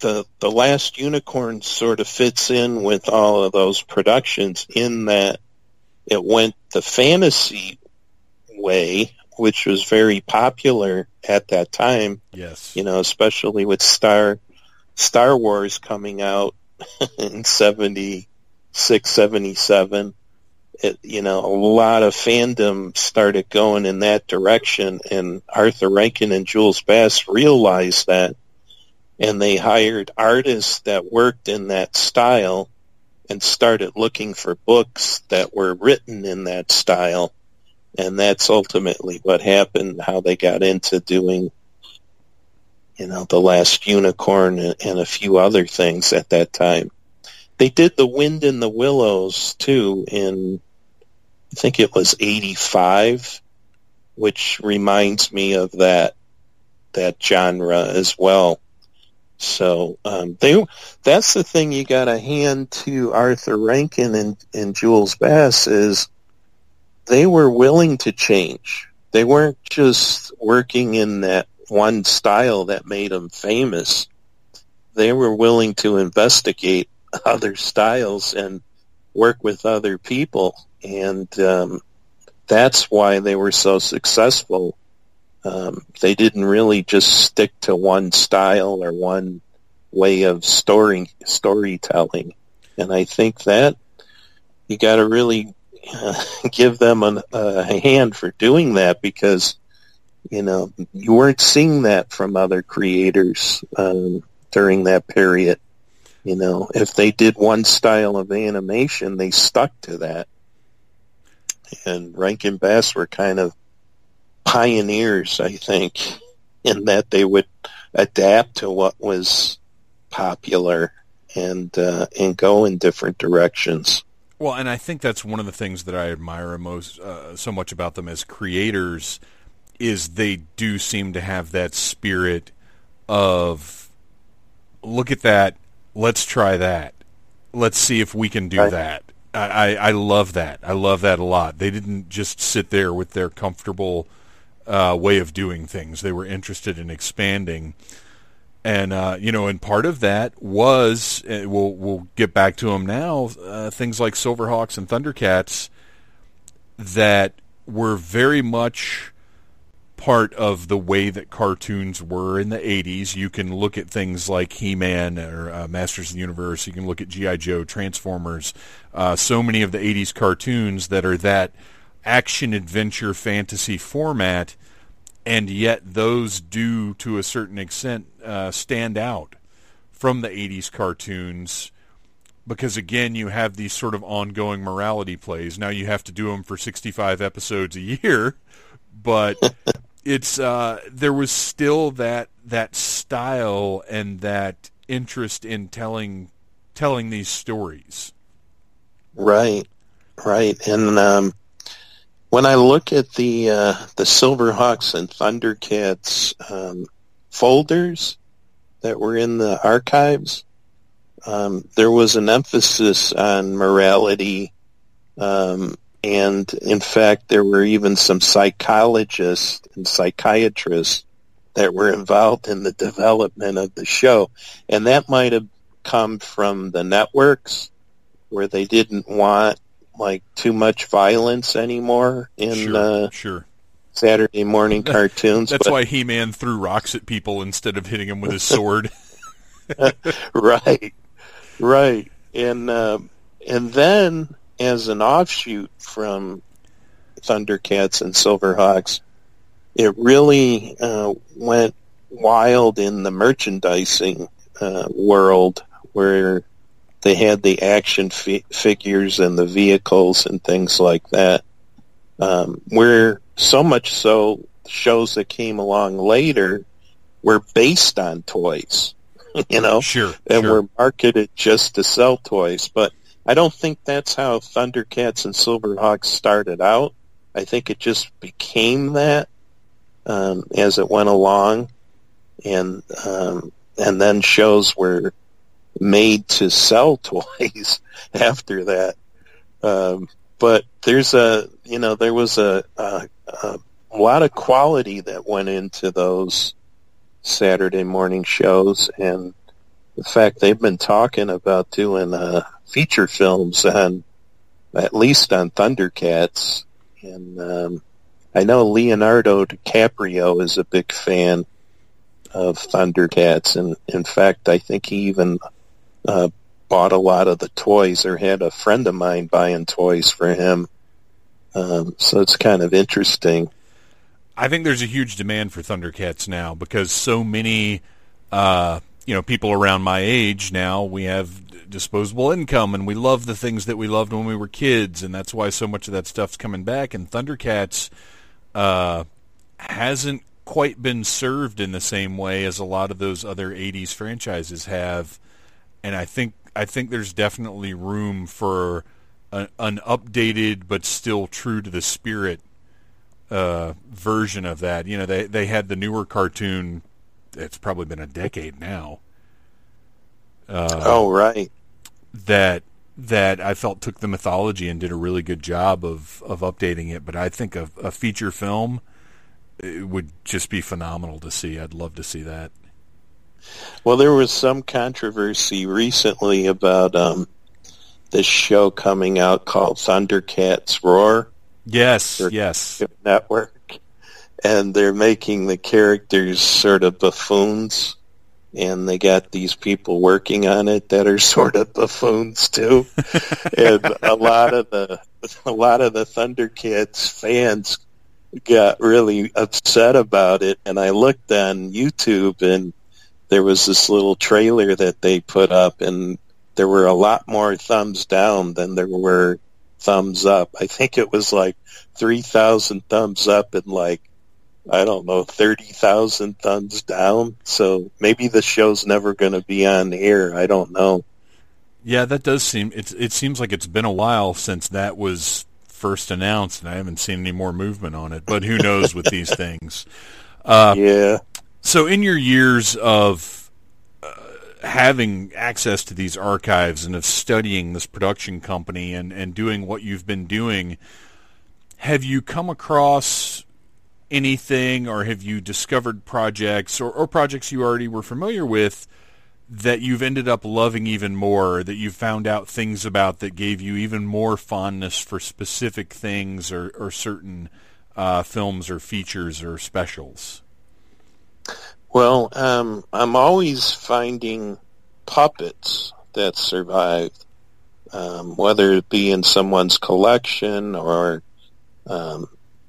the the last unicorn sort of fits in with all of those productions in that it went the fantasy way, which was very popular at that time. Yes. You know, especially with Star Star Wars coming out in 76, 77 it, you know, a lot of fandom started going in that direction, and Arthur Rankin and Jules Bass realized that, and they hired artists that worked in that style and started looking for books that were written in that style, and that's ultimately what happened, how they got into doing, you know, The Last Unicorn and, a few other things at that time. They did The Wind in the Willows, too, in I think it was 85, which reminds me of that that genre as well. So um, they that's the thing you got to hand to Arthur Rankin and, and Jules Bass is they were willing to change. They weren't just working in that one style that made them famous. They were willing to investigate other styles and work with other people and um, that's why they were so successful. Um, they didn't really just stick to one style or one way of story storytelling, and I think that you got to really uh, give them an, a hand for doing that because you know you weren't seeing that from other creators um, during that period. You know, if they did one style of animation, they stuck to that and Rankin Bass were kind of pioneers, I think, in that they would adapt to what was popular and uh, and go in different directions. Well, and I think that's one of the things that I admire most uh, so much about them as creators is they do seem to have that spirit of look at that, let's try that, let's see if we can do right. that, I, I love that. I love that a lot. They didn't just sit there with their comfortable uh, way of doing things. They were interested in expanding, and uh, you know, and part of that was uh, we'll we'll get back to them now. Uh, things like Silverhawks and Thundercats that were very much part of the way that cartoons were in the 80s. You can look at things like He-Man or uh, Masters of the Universe. You can look at G.I. Joe, Transformers. Uh, so many of the 80s cartoons that are that action adventure fantasy format, and yet those do, to a certain extent, uh, stand out from the 80s cartoons because again you have these sort of ongoing morality plays now you have to do them for 65 episodes a year but it's uh, there was still that that style and that interest in telling telling these stories. Right, right, and um, when I look at the uh, the Silverhawks and Thundercats um, folders that were in the archives, um, there was an emphasis on morality um, and in fact, there were even some psychologists and psychiatrists that were involved in the development of the show. And that might have come from the networks where they didn't want like too much violence anymore in sure, uh, sure. Saturday morning cartoons. That's but, why He-Man threw rocks at people instead of hitting them with his sword. right, right, and uh, and then as an offshoot from Thundercats and Silverhawks, it really uh, went wild in the merchandising uh, world where they had the action fi- figures and the vehicles and things like that. Um, where so much so shows that came along later were based on toys, you know, sure, and sure. were marketed just to sell toys. But I don't think that's how Thundercats and Silverhawks started out. I think it just became that um, as it went along, and um, and then shows were made to sell toys after that. Um, but there's a you know there was a, a, a lot of quality that went into those Saturday morning shows, and the fact they've been talking about doing uh, feature films on at least on Thundercats, and um, I know Leonardo DiCaprio is a big fan of Thundercats, and in fact, I think he even uh, bought a lot of the toys, or had a friend of mine buying toys for him. Um, so it's kind of interesting. I think there's a huge demand for Thundercats now because so many, uh, you know, people around my age now we have disposable income and we love the things that we loved when we were kids, and that's why so much of that stuff's coming back. And Thundercats uh, hasn't quite been served in the same way as a lot of those other '80s franchises have, and I think I think there's definitely room for a, an updated but still true to the spirit uh, version of that. You know, they they had the newer cartoon. It's probably been a decade now. Uh, oh right. That that I felt took the mythology and did a really good job of of updating it. But I think a, a feature film would just be phenomenal to see. I'd love to see that. Well, there was some controversy recently about um, this show coming out called Thundercats Roar. Yes, yes. Network, and they're making the characters sort of buffoons, and they got these people working on it that are sort of buffoons too, and a lot of the a lot of the Thundercats fans got really upset about it, and I looked on YouTube and there was this little trailer that they put up, and there were a lot more thumbs down than there were thumbs up. I think it was like 3,000 thumbs up and like, I don't know, 30,000 thumbs down. So maybe the show's never going to be on air. I don't know. Yeah, that does seem, it, it seems like it's been a while since that was first announced and I haven't seen any more movement on it, but who knows with these things. Uh, yeah. So in your years of uh, having access to these archives and of studying this production company and, and doing what you've been doing, have you come across anything or have you discovered projects or, or projects you already were familiar with that you've ended up loving even more, that you've found out things about that gave you even more fondness for specific things or, or certain uh, films or features or specials? Well, um, I'm always finding puppets that survived, um, whether it be in someone's collection or, um,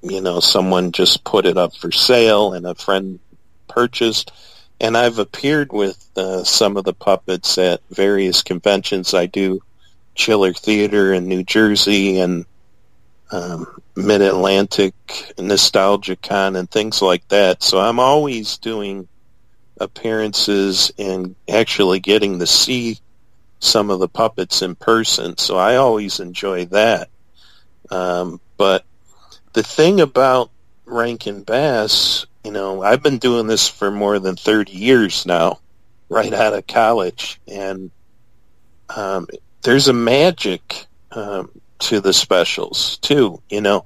you know, someone just put it up for sale and a friend purchased. And I've appeared with uh, some of the puppets at various conventions. I do Chiller Theater in New Jersey and um, Mid Atlantic Nostalgia Con and things like that. So I'm always doing appearances and actually getting to see some of the puppets in person. So I always enjoy that. Um, but the thing about Rankin Bass, you know, I've been doing this for more than 30 years now, right out of college. And um, there's a magic um, to the specials, too. You know,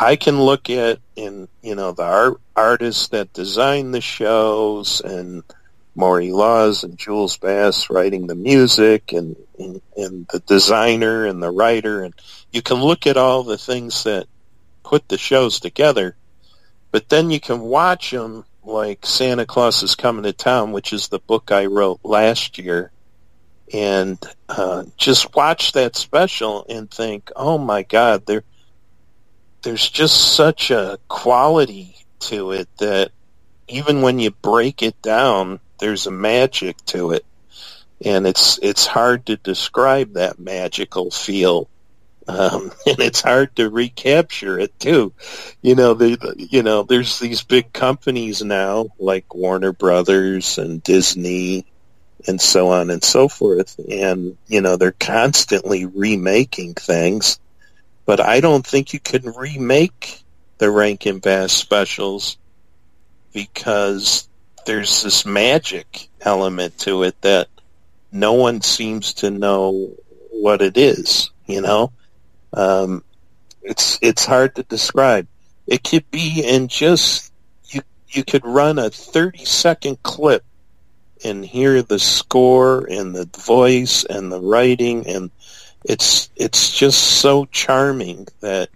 I can look at in you know the art, artists that design the shows and Maury Laws and Jules Bass writing the music and, and and the designer and the writer and you can look at all the things that put the shows together, but then you can watch them like Santa Claus is Coming to Town, which is the book I wrote last year, and uh, just watch that special and think, oh my God, they're there's just such a quality to it that even when you break it down, there's a magic to it, and it's it's hard to describe that magical feel. Um, and it's hard to recapture it too. You know, the you know, there's these big companies now like Warner Brothers and Disney and so on and so forth. And, you know, they're constantly remaking things. But I don't think you can remake the Rankin Bass specials because there's this magic element to it that no one seems to know what it is, you know? Um, it's, it's hard to describe. It could be in just, you, you could run a 30 second clip and hear the score and the voice and the writing and it's it's just so charming that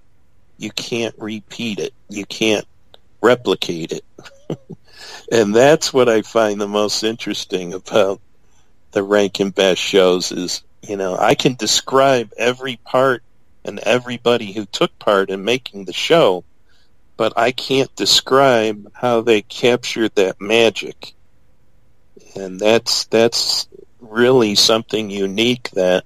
you can't repeat it. You can't replicate it. and that's what I find the most interesting about the Rankin Bass shows is, you know, I can describe every part and everybody who took part in making the show, but I can't describe how they captured that magic and that's that's really something unique that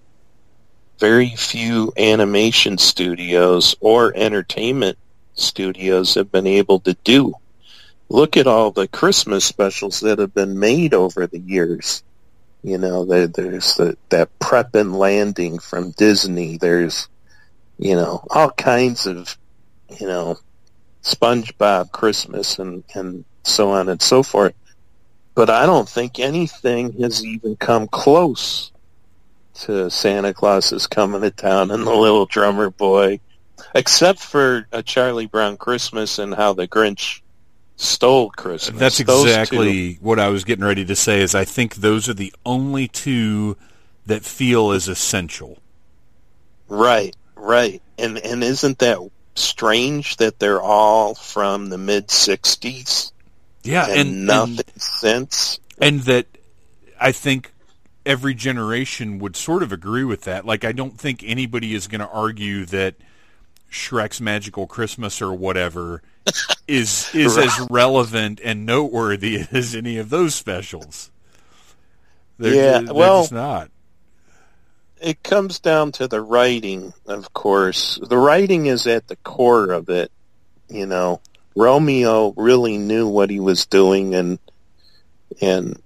very few animation studios or entertainment studios have been able to do. Look at all the Christmas specials that have been made over the years. You know, there, there's the, that Prep and Landing from Disney. There's, you know, all kinds of, you know, SpongeBob Christmas and, and so on and so forth but I don't think anything has even come close to Santa Claus is coming to town and the little drummer boy, except for a Charlie Brown Christmas and how the Grinch stole Christmas. That's exactly what I was getting ready to say. Is I think those are the only two that feel as essential. Right, right, and and isn't that strange that they're all from the mid '60s? Yeah, and, and nothing and, since. And that I think every generation would sort of agree with that. Like, I don't think anybody is going to argue that Shrek's Magical Christmas or whatever is is right. as relevant and noteworthy as any of those specials. They're, yeah, they're well, not. It comes down to the writing, of course. The writing is at the core of it, you know. Romeo really knew what he was doing and and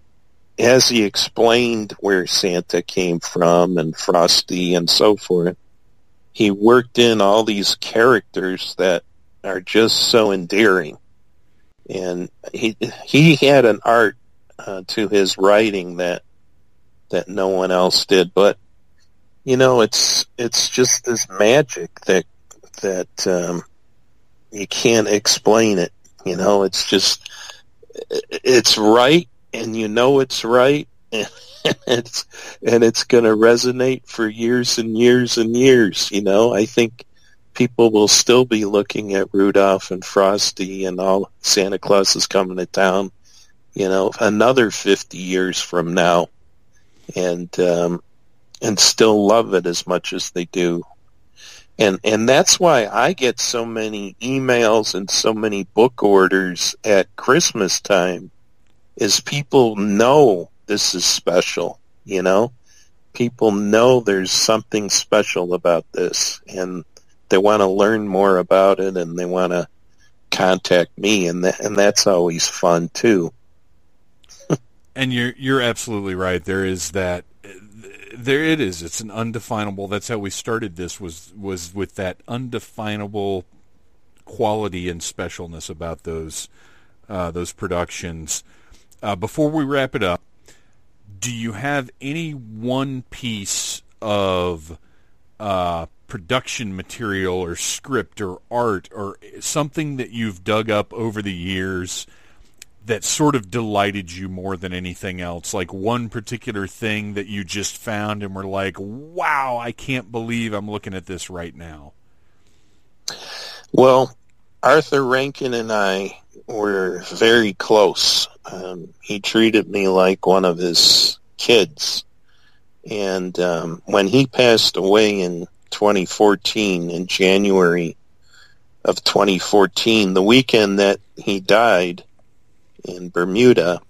as he explained where Santa came from and Frosty and so forth, he worked in all these characters that are just so endearing. And he he had an art uh, to his writing that that no one else did. But you know, it's it's just this magic that that um, you can't explain it. You know, it's just it's right, and you know it's right, and it's and it's going to resonate for years and years and years. You know, I think people will still be looking at Rudolph and Frosty and all Santa Claus is coming to town. You know, another fifty years from now, and um, and still love it as much as they do and and that's why I get so many emails and so many book orders at Christmas time is people know this is special, you know? People know there's something special about this and they want to learn more about it and they want to contact me and that, and that's always fun too. and you're you're absolutely right. There is that there it is. It's an undefinable. That's how we started this. Was was with that undefinable quality and specialness about those uh, those productions. Uh, before we wrap it up, do you have any one piece of uh, production material or script or art or something that you've dug up over the years? That sort of delighted you more than anything else? Like one particular thing that you just found and were like, wow, I can't believe I'm looking at this right now? Well, Arthur Rankin and I were very close. Um, he treated me like one of his kids. And um, when he passed away in 2014 in January, of 2014, the weekend that he died in Bermuda,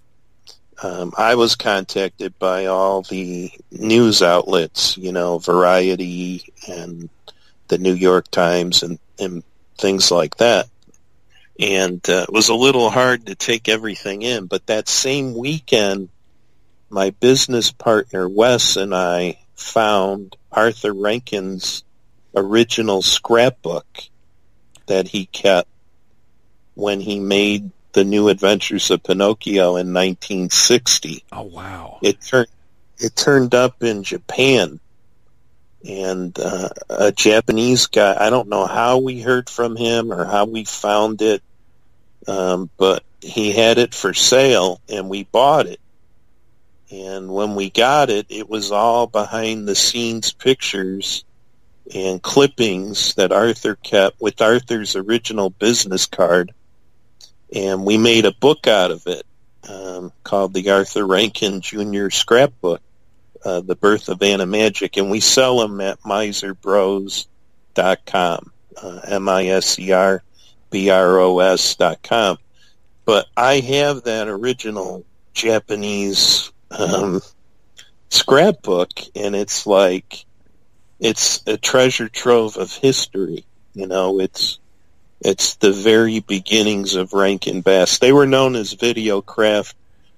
um, I was contacted by all the news outlets, you know, Variety and the New York Times and, and things like that. And uh, it was a little hard to take everything in. But that same weekend, my business partner Wes and I found Arthur Rankin's original scrapbook that he kept when he made the New Adventures of Pinocchio in 1960. Oh wow! It turned it turned up in Japan, and uh, a Japanese guy. I don't know how we heard from him or how we found it, um, but he had it for sale, and we bought it. And when we got it, it was all behind the scenes pictures and clippings that Arthur kept with Arthur's original business card. And we made a book out of it um, called the Arthur Rankin Jr. Scrapbook, uh, The Birth of Animagic. And we sell them at miserbros.com, uh, M-I-S-E-R-B-R-O-S dot com. But I have that original Japanese um, scrapbook, and it's like it's a treasure trove of history. You know, it's it's the very beginnings of Rankin Bass. They were known as Videocraft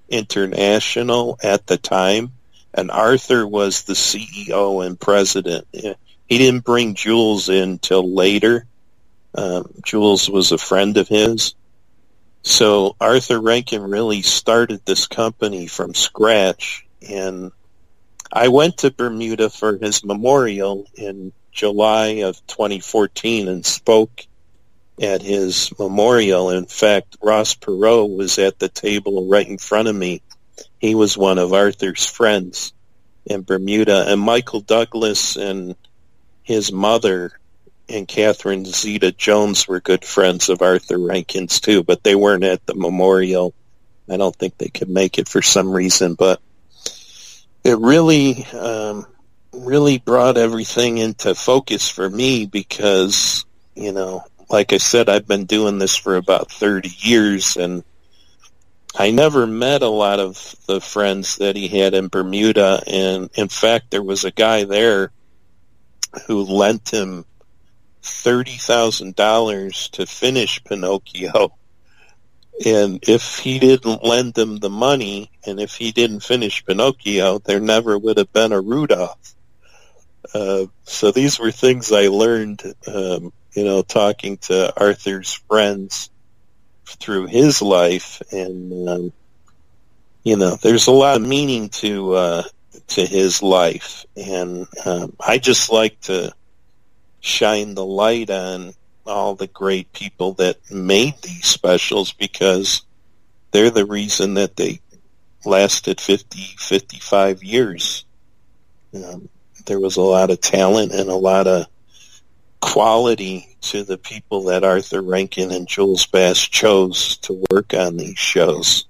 International at the time, and Arthur was the CEO and president. He didn't bring Jules in till later. Um, Jules was a friend of his. So Arthur Rankin really started this company from scratch, and I went to Bermuda for his memorial in July of 2014 and spoke at his memorial. In fact, Ross Perot was at the table right in front of me. He was one of Arthur's friends in Bermuda, and Michael Douglas and his mother and Catherine Zeta Jones were good friends of Arthur Rankin's too, but they weren't at the memorial. I don't think they could make it for some reason, but it really, um, really brought everything into focus for me because, you know, like I said, I've been doing this for about 30 years and I never met a lot of the friends that he had in Bermuda. And in fact, there was a guy there who lent him $30,000 to finish Pinocchio. And if he didn't lend them the money and if he didn't finish Pinocchio, there never would have been a Rudolph. Uh, so these were things I learned, um, you know, talking to Arthur's friends through his life. And, um, you know, there's a lot of meaning to, uh, to his life. And um, I just like to shine the light on all the great people that made these specials because they're the reason that they lasted 50, 55 years. Um, there was a lot of talent and a lot of quality to the people that Arthur Rankin and Jules Bass chose to work on these shows.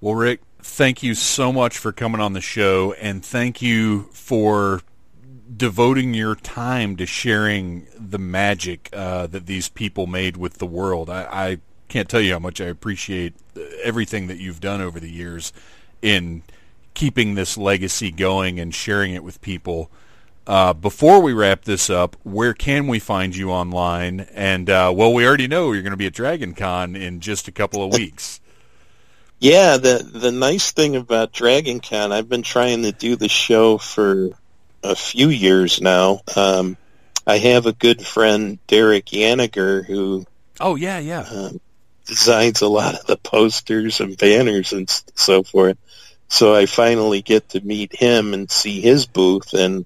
Well, Rick, thank you so much for coming on the show, and thank you for devoting your time to sharing the magic uh, that these people made with the world. I, I, can't tell you how much I appreciate everything that you've done over the years in keeping this legacy going and sharing it with people. Uh, before we wrap this up, where can we find you online? And uh, well, we already know you're going to be at Dragon Con in just a couple of weeks. Yeah, the the nice thing about Dragon Con, I've been trying to do the show for a few years now. Um, I have a good friend, Derek Yaniger, who oh yeah yeah um, designs a lot of the posters and banners and so forth. So I finally get to meet him and see his booth. And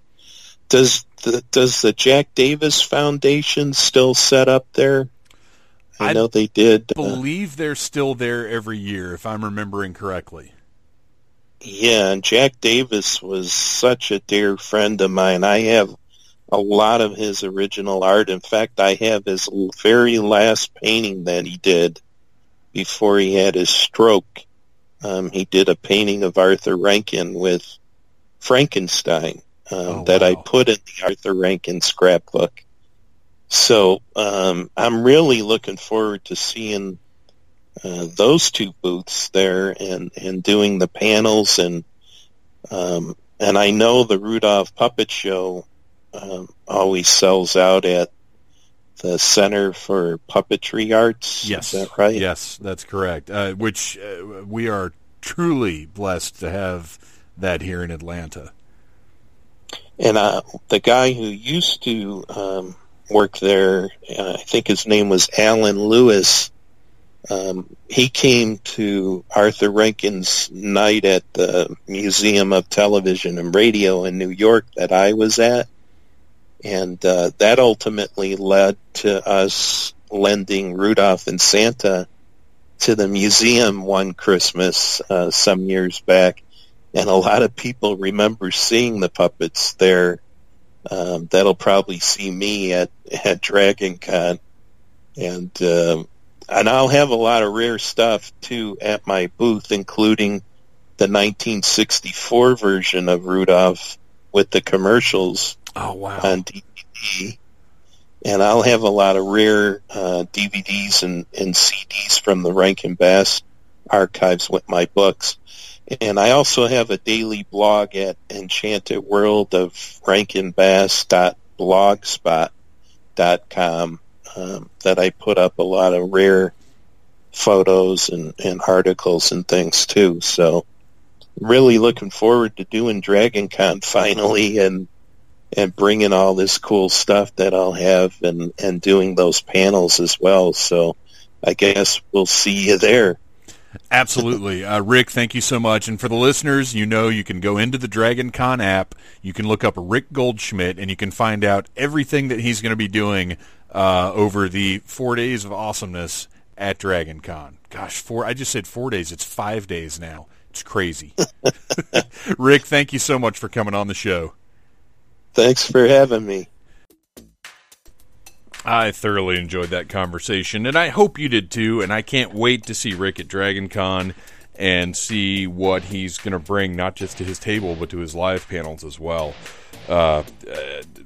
does the, does the Jack Davis Foundation still set up there? I, I know they did. Uh, believe uh, they're still there every year, if I'm remembering correctly. Yeah, and Jack Davis was such a dear friend of mine. I have a lot of his original art. In fact, I have his very last painting that he did before he had his stroke. Um, he did a painting of Arthur Rankin with Frankenstein um, oh, that wow. I put in the Arthur Rankin scrapbook. So um, I'm really looking forward to seeing uh, those two booths there and, and doing the panels and um, and I know the Rudolph Puppet Show um, always sells out at the Center for Puppetry Arts. Yes, is that right? Yes, that's correct. Uh, which uh, we are truly blessed to have that here in Atlanta. And uh, the guy who used to um, work there, uh, I think his name was Alan Lewis. Um, he came to Arthur Rankin's night at the Museum of Television and Radio in New York that I was at and uh, that ultimately led to us lending Rudolph and Santa to the museum one Christmas uh, some years back, and a lot of people remember seeing the puppets there. Um, that'll probably see me at at Dragon Con, and uh, and I'll have a lot of rare stuff too at my booth, including the 1964 version of Rudolph with the commercials Oh wow! on DVD, and I'll have a lot of rare uh, DVDs and, and CDs from the Rankin Bass archives with my books. And I also have a daily blog at Enchanted um, that I put up a lot of rare photos and, and articles and things too. So really looking forward to doing Dragon Con finally and and bringing all this cool stuff that I'll have and, and doing those panels as well. So I guess we'll see you there. Absolutely. Uh, Rick, thank you so much. And for the listeners, you know you can go into the Dragon Con app, you can look up Rick Goldschmidt, and you can find out everything that he's going to be doing uh, over the four days of awesomeness at Dragon Con. Gosh, four I just said four days. It's five days now. It's crazy. Rick, thank you so much for coming on the show. Thanks for having me. I thoroughly enjoyed that conversation, and I hope you did too. And I can't wait to see Rick at Dragon Con and see what he's going to bring, not just to his table, but to his live panels as well. Uh,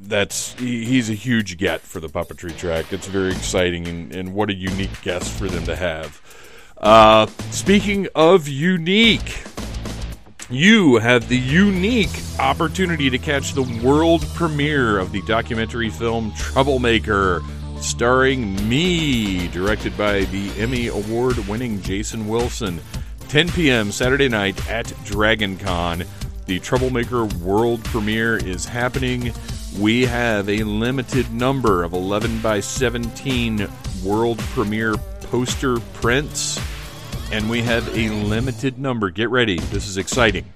that's he's a huge get for the puppetry track. It's very exciting, and, and what a unique guest for them to have. Uh, speaking of unique, you have the unique opportunity to catch the world premiere of the documentary film Troublemaker, starring me, directed by the Emmy Award winning Jason Wilson. 10 p.m. Saturday night at Dragon Con. The Troublemaker world premiere is happening. We have a limited number of 11 by 17 world premiere poster prints and we have a limited number. Get ready. This is exciting.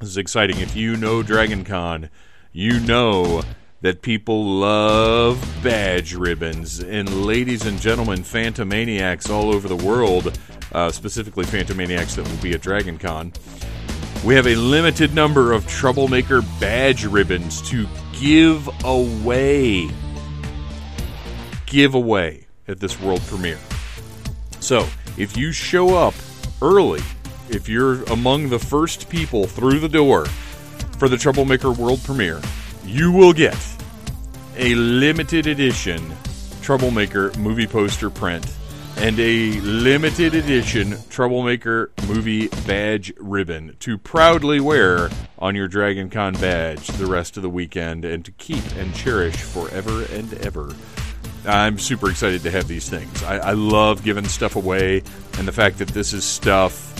This is exciting. If you know Dragon Con, you know that people love badge ribbons. And ladies and gentlemen, Phantomaniacs all over the world, uh, specifically Phantomaniacs that will be at Dragon Con, we have a limited number of Troublemaker badge ribbons to give away. Give away at this world premiere. So, if you show up early, if you're among the first people through the door for the Troublemaker World Premiere, you will get a limited edition Troublemaker movie poster print and a limited edition Troublemaker movie badge ribbon to proudly wear on your Dragon Con badge the rest of the weekend and to keep and cherish forever and ever. I'm super excited to have these things. I, I, love giving stuff away, and the fact that this is stuff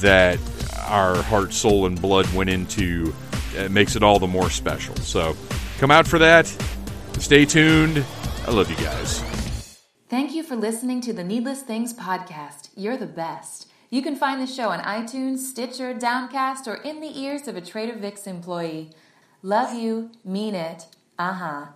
that our heart, soul, and blood went into it makes it all the more special. So come out for that. Stay tuned. I love you guys. Thank you for listening to the Needless Things podcast. You're the best. You can find the show on iTunes, Stitcher, Downcast, or in the ears of a Trader Vic's employee. Love you, mean it. Uh huh.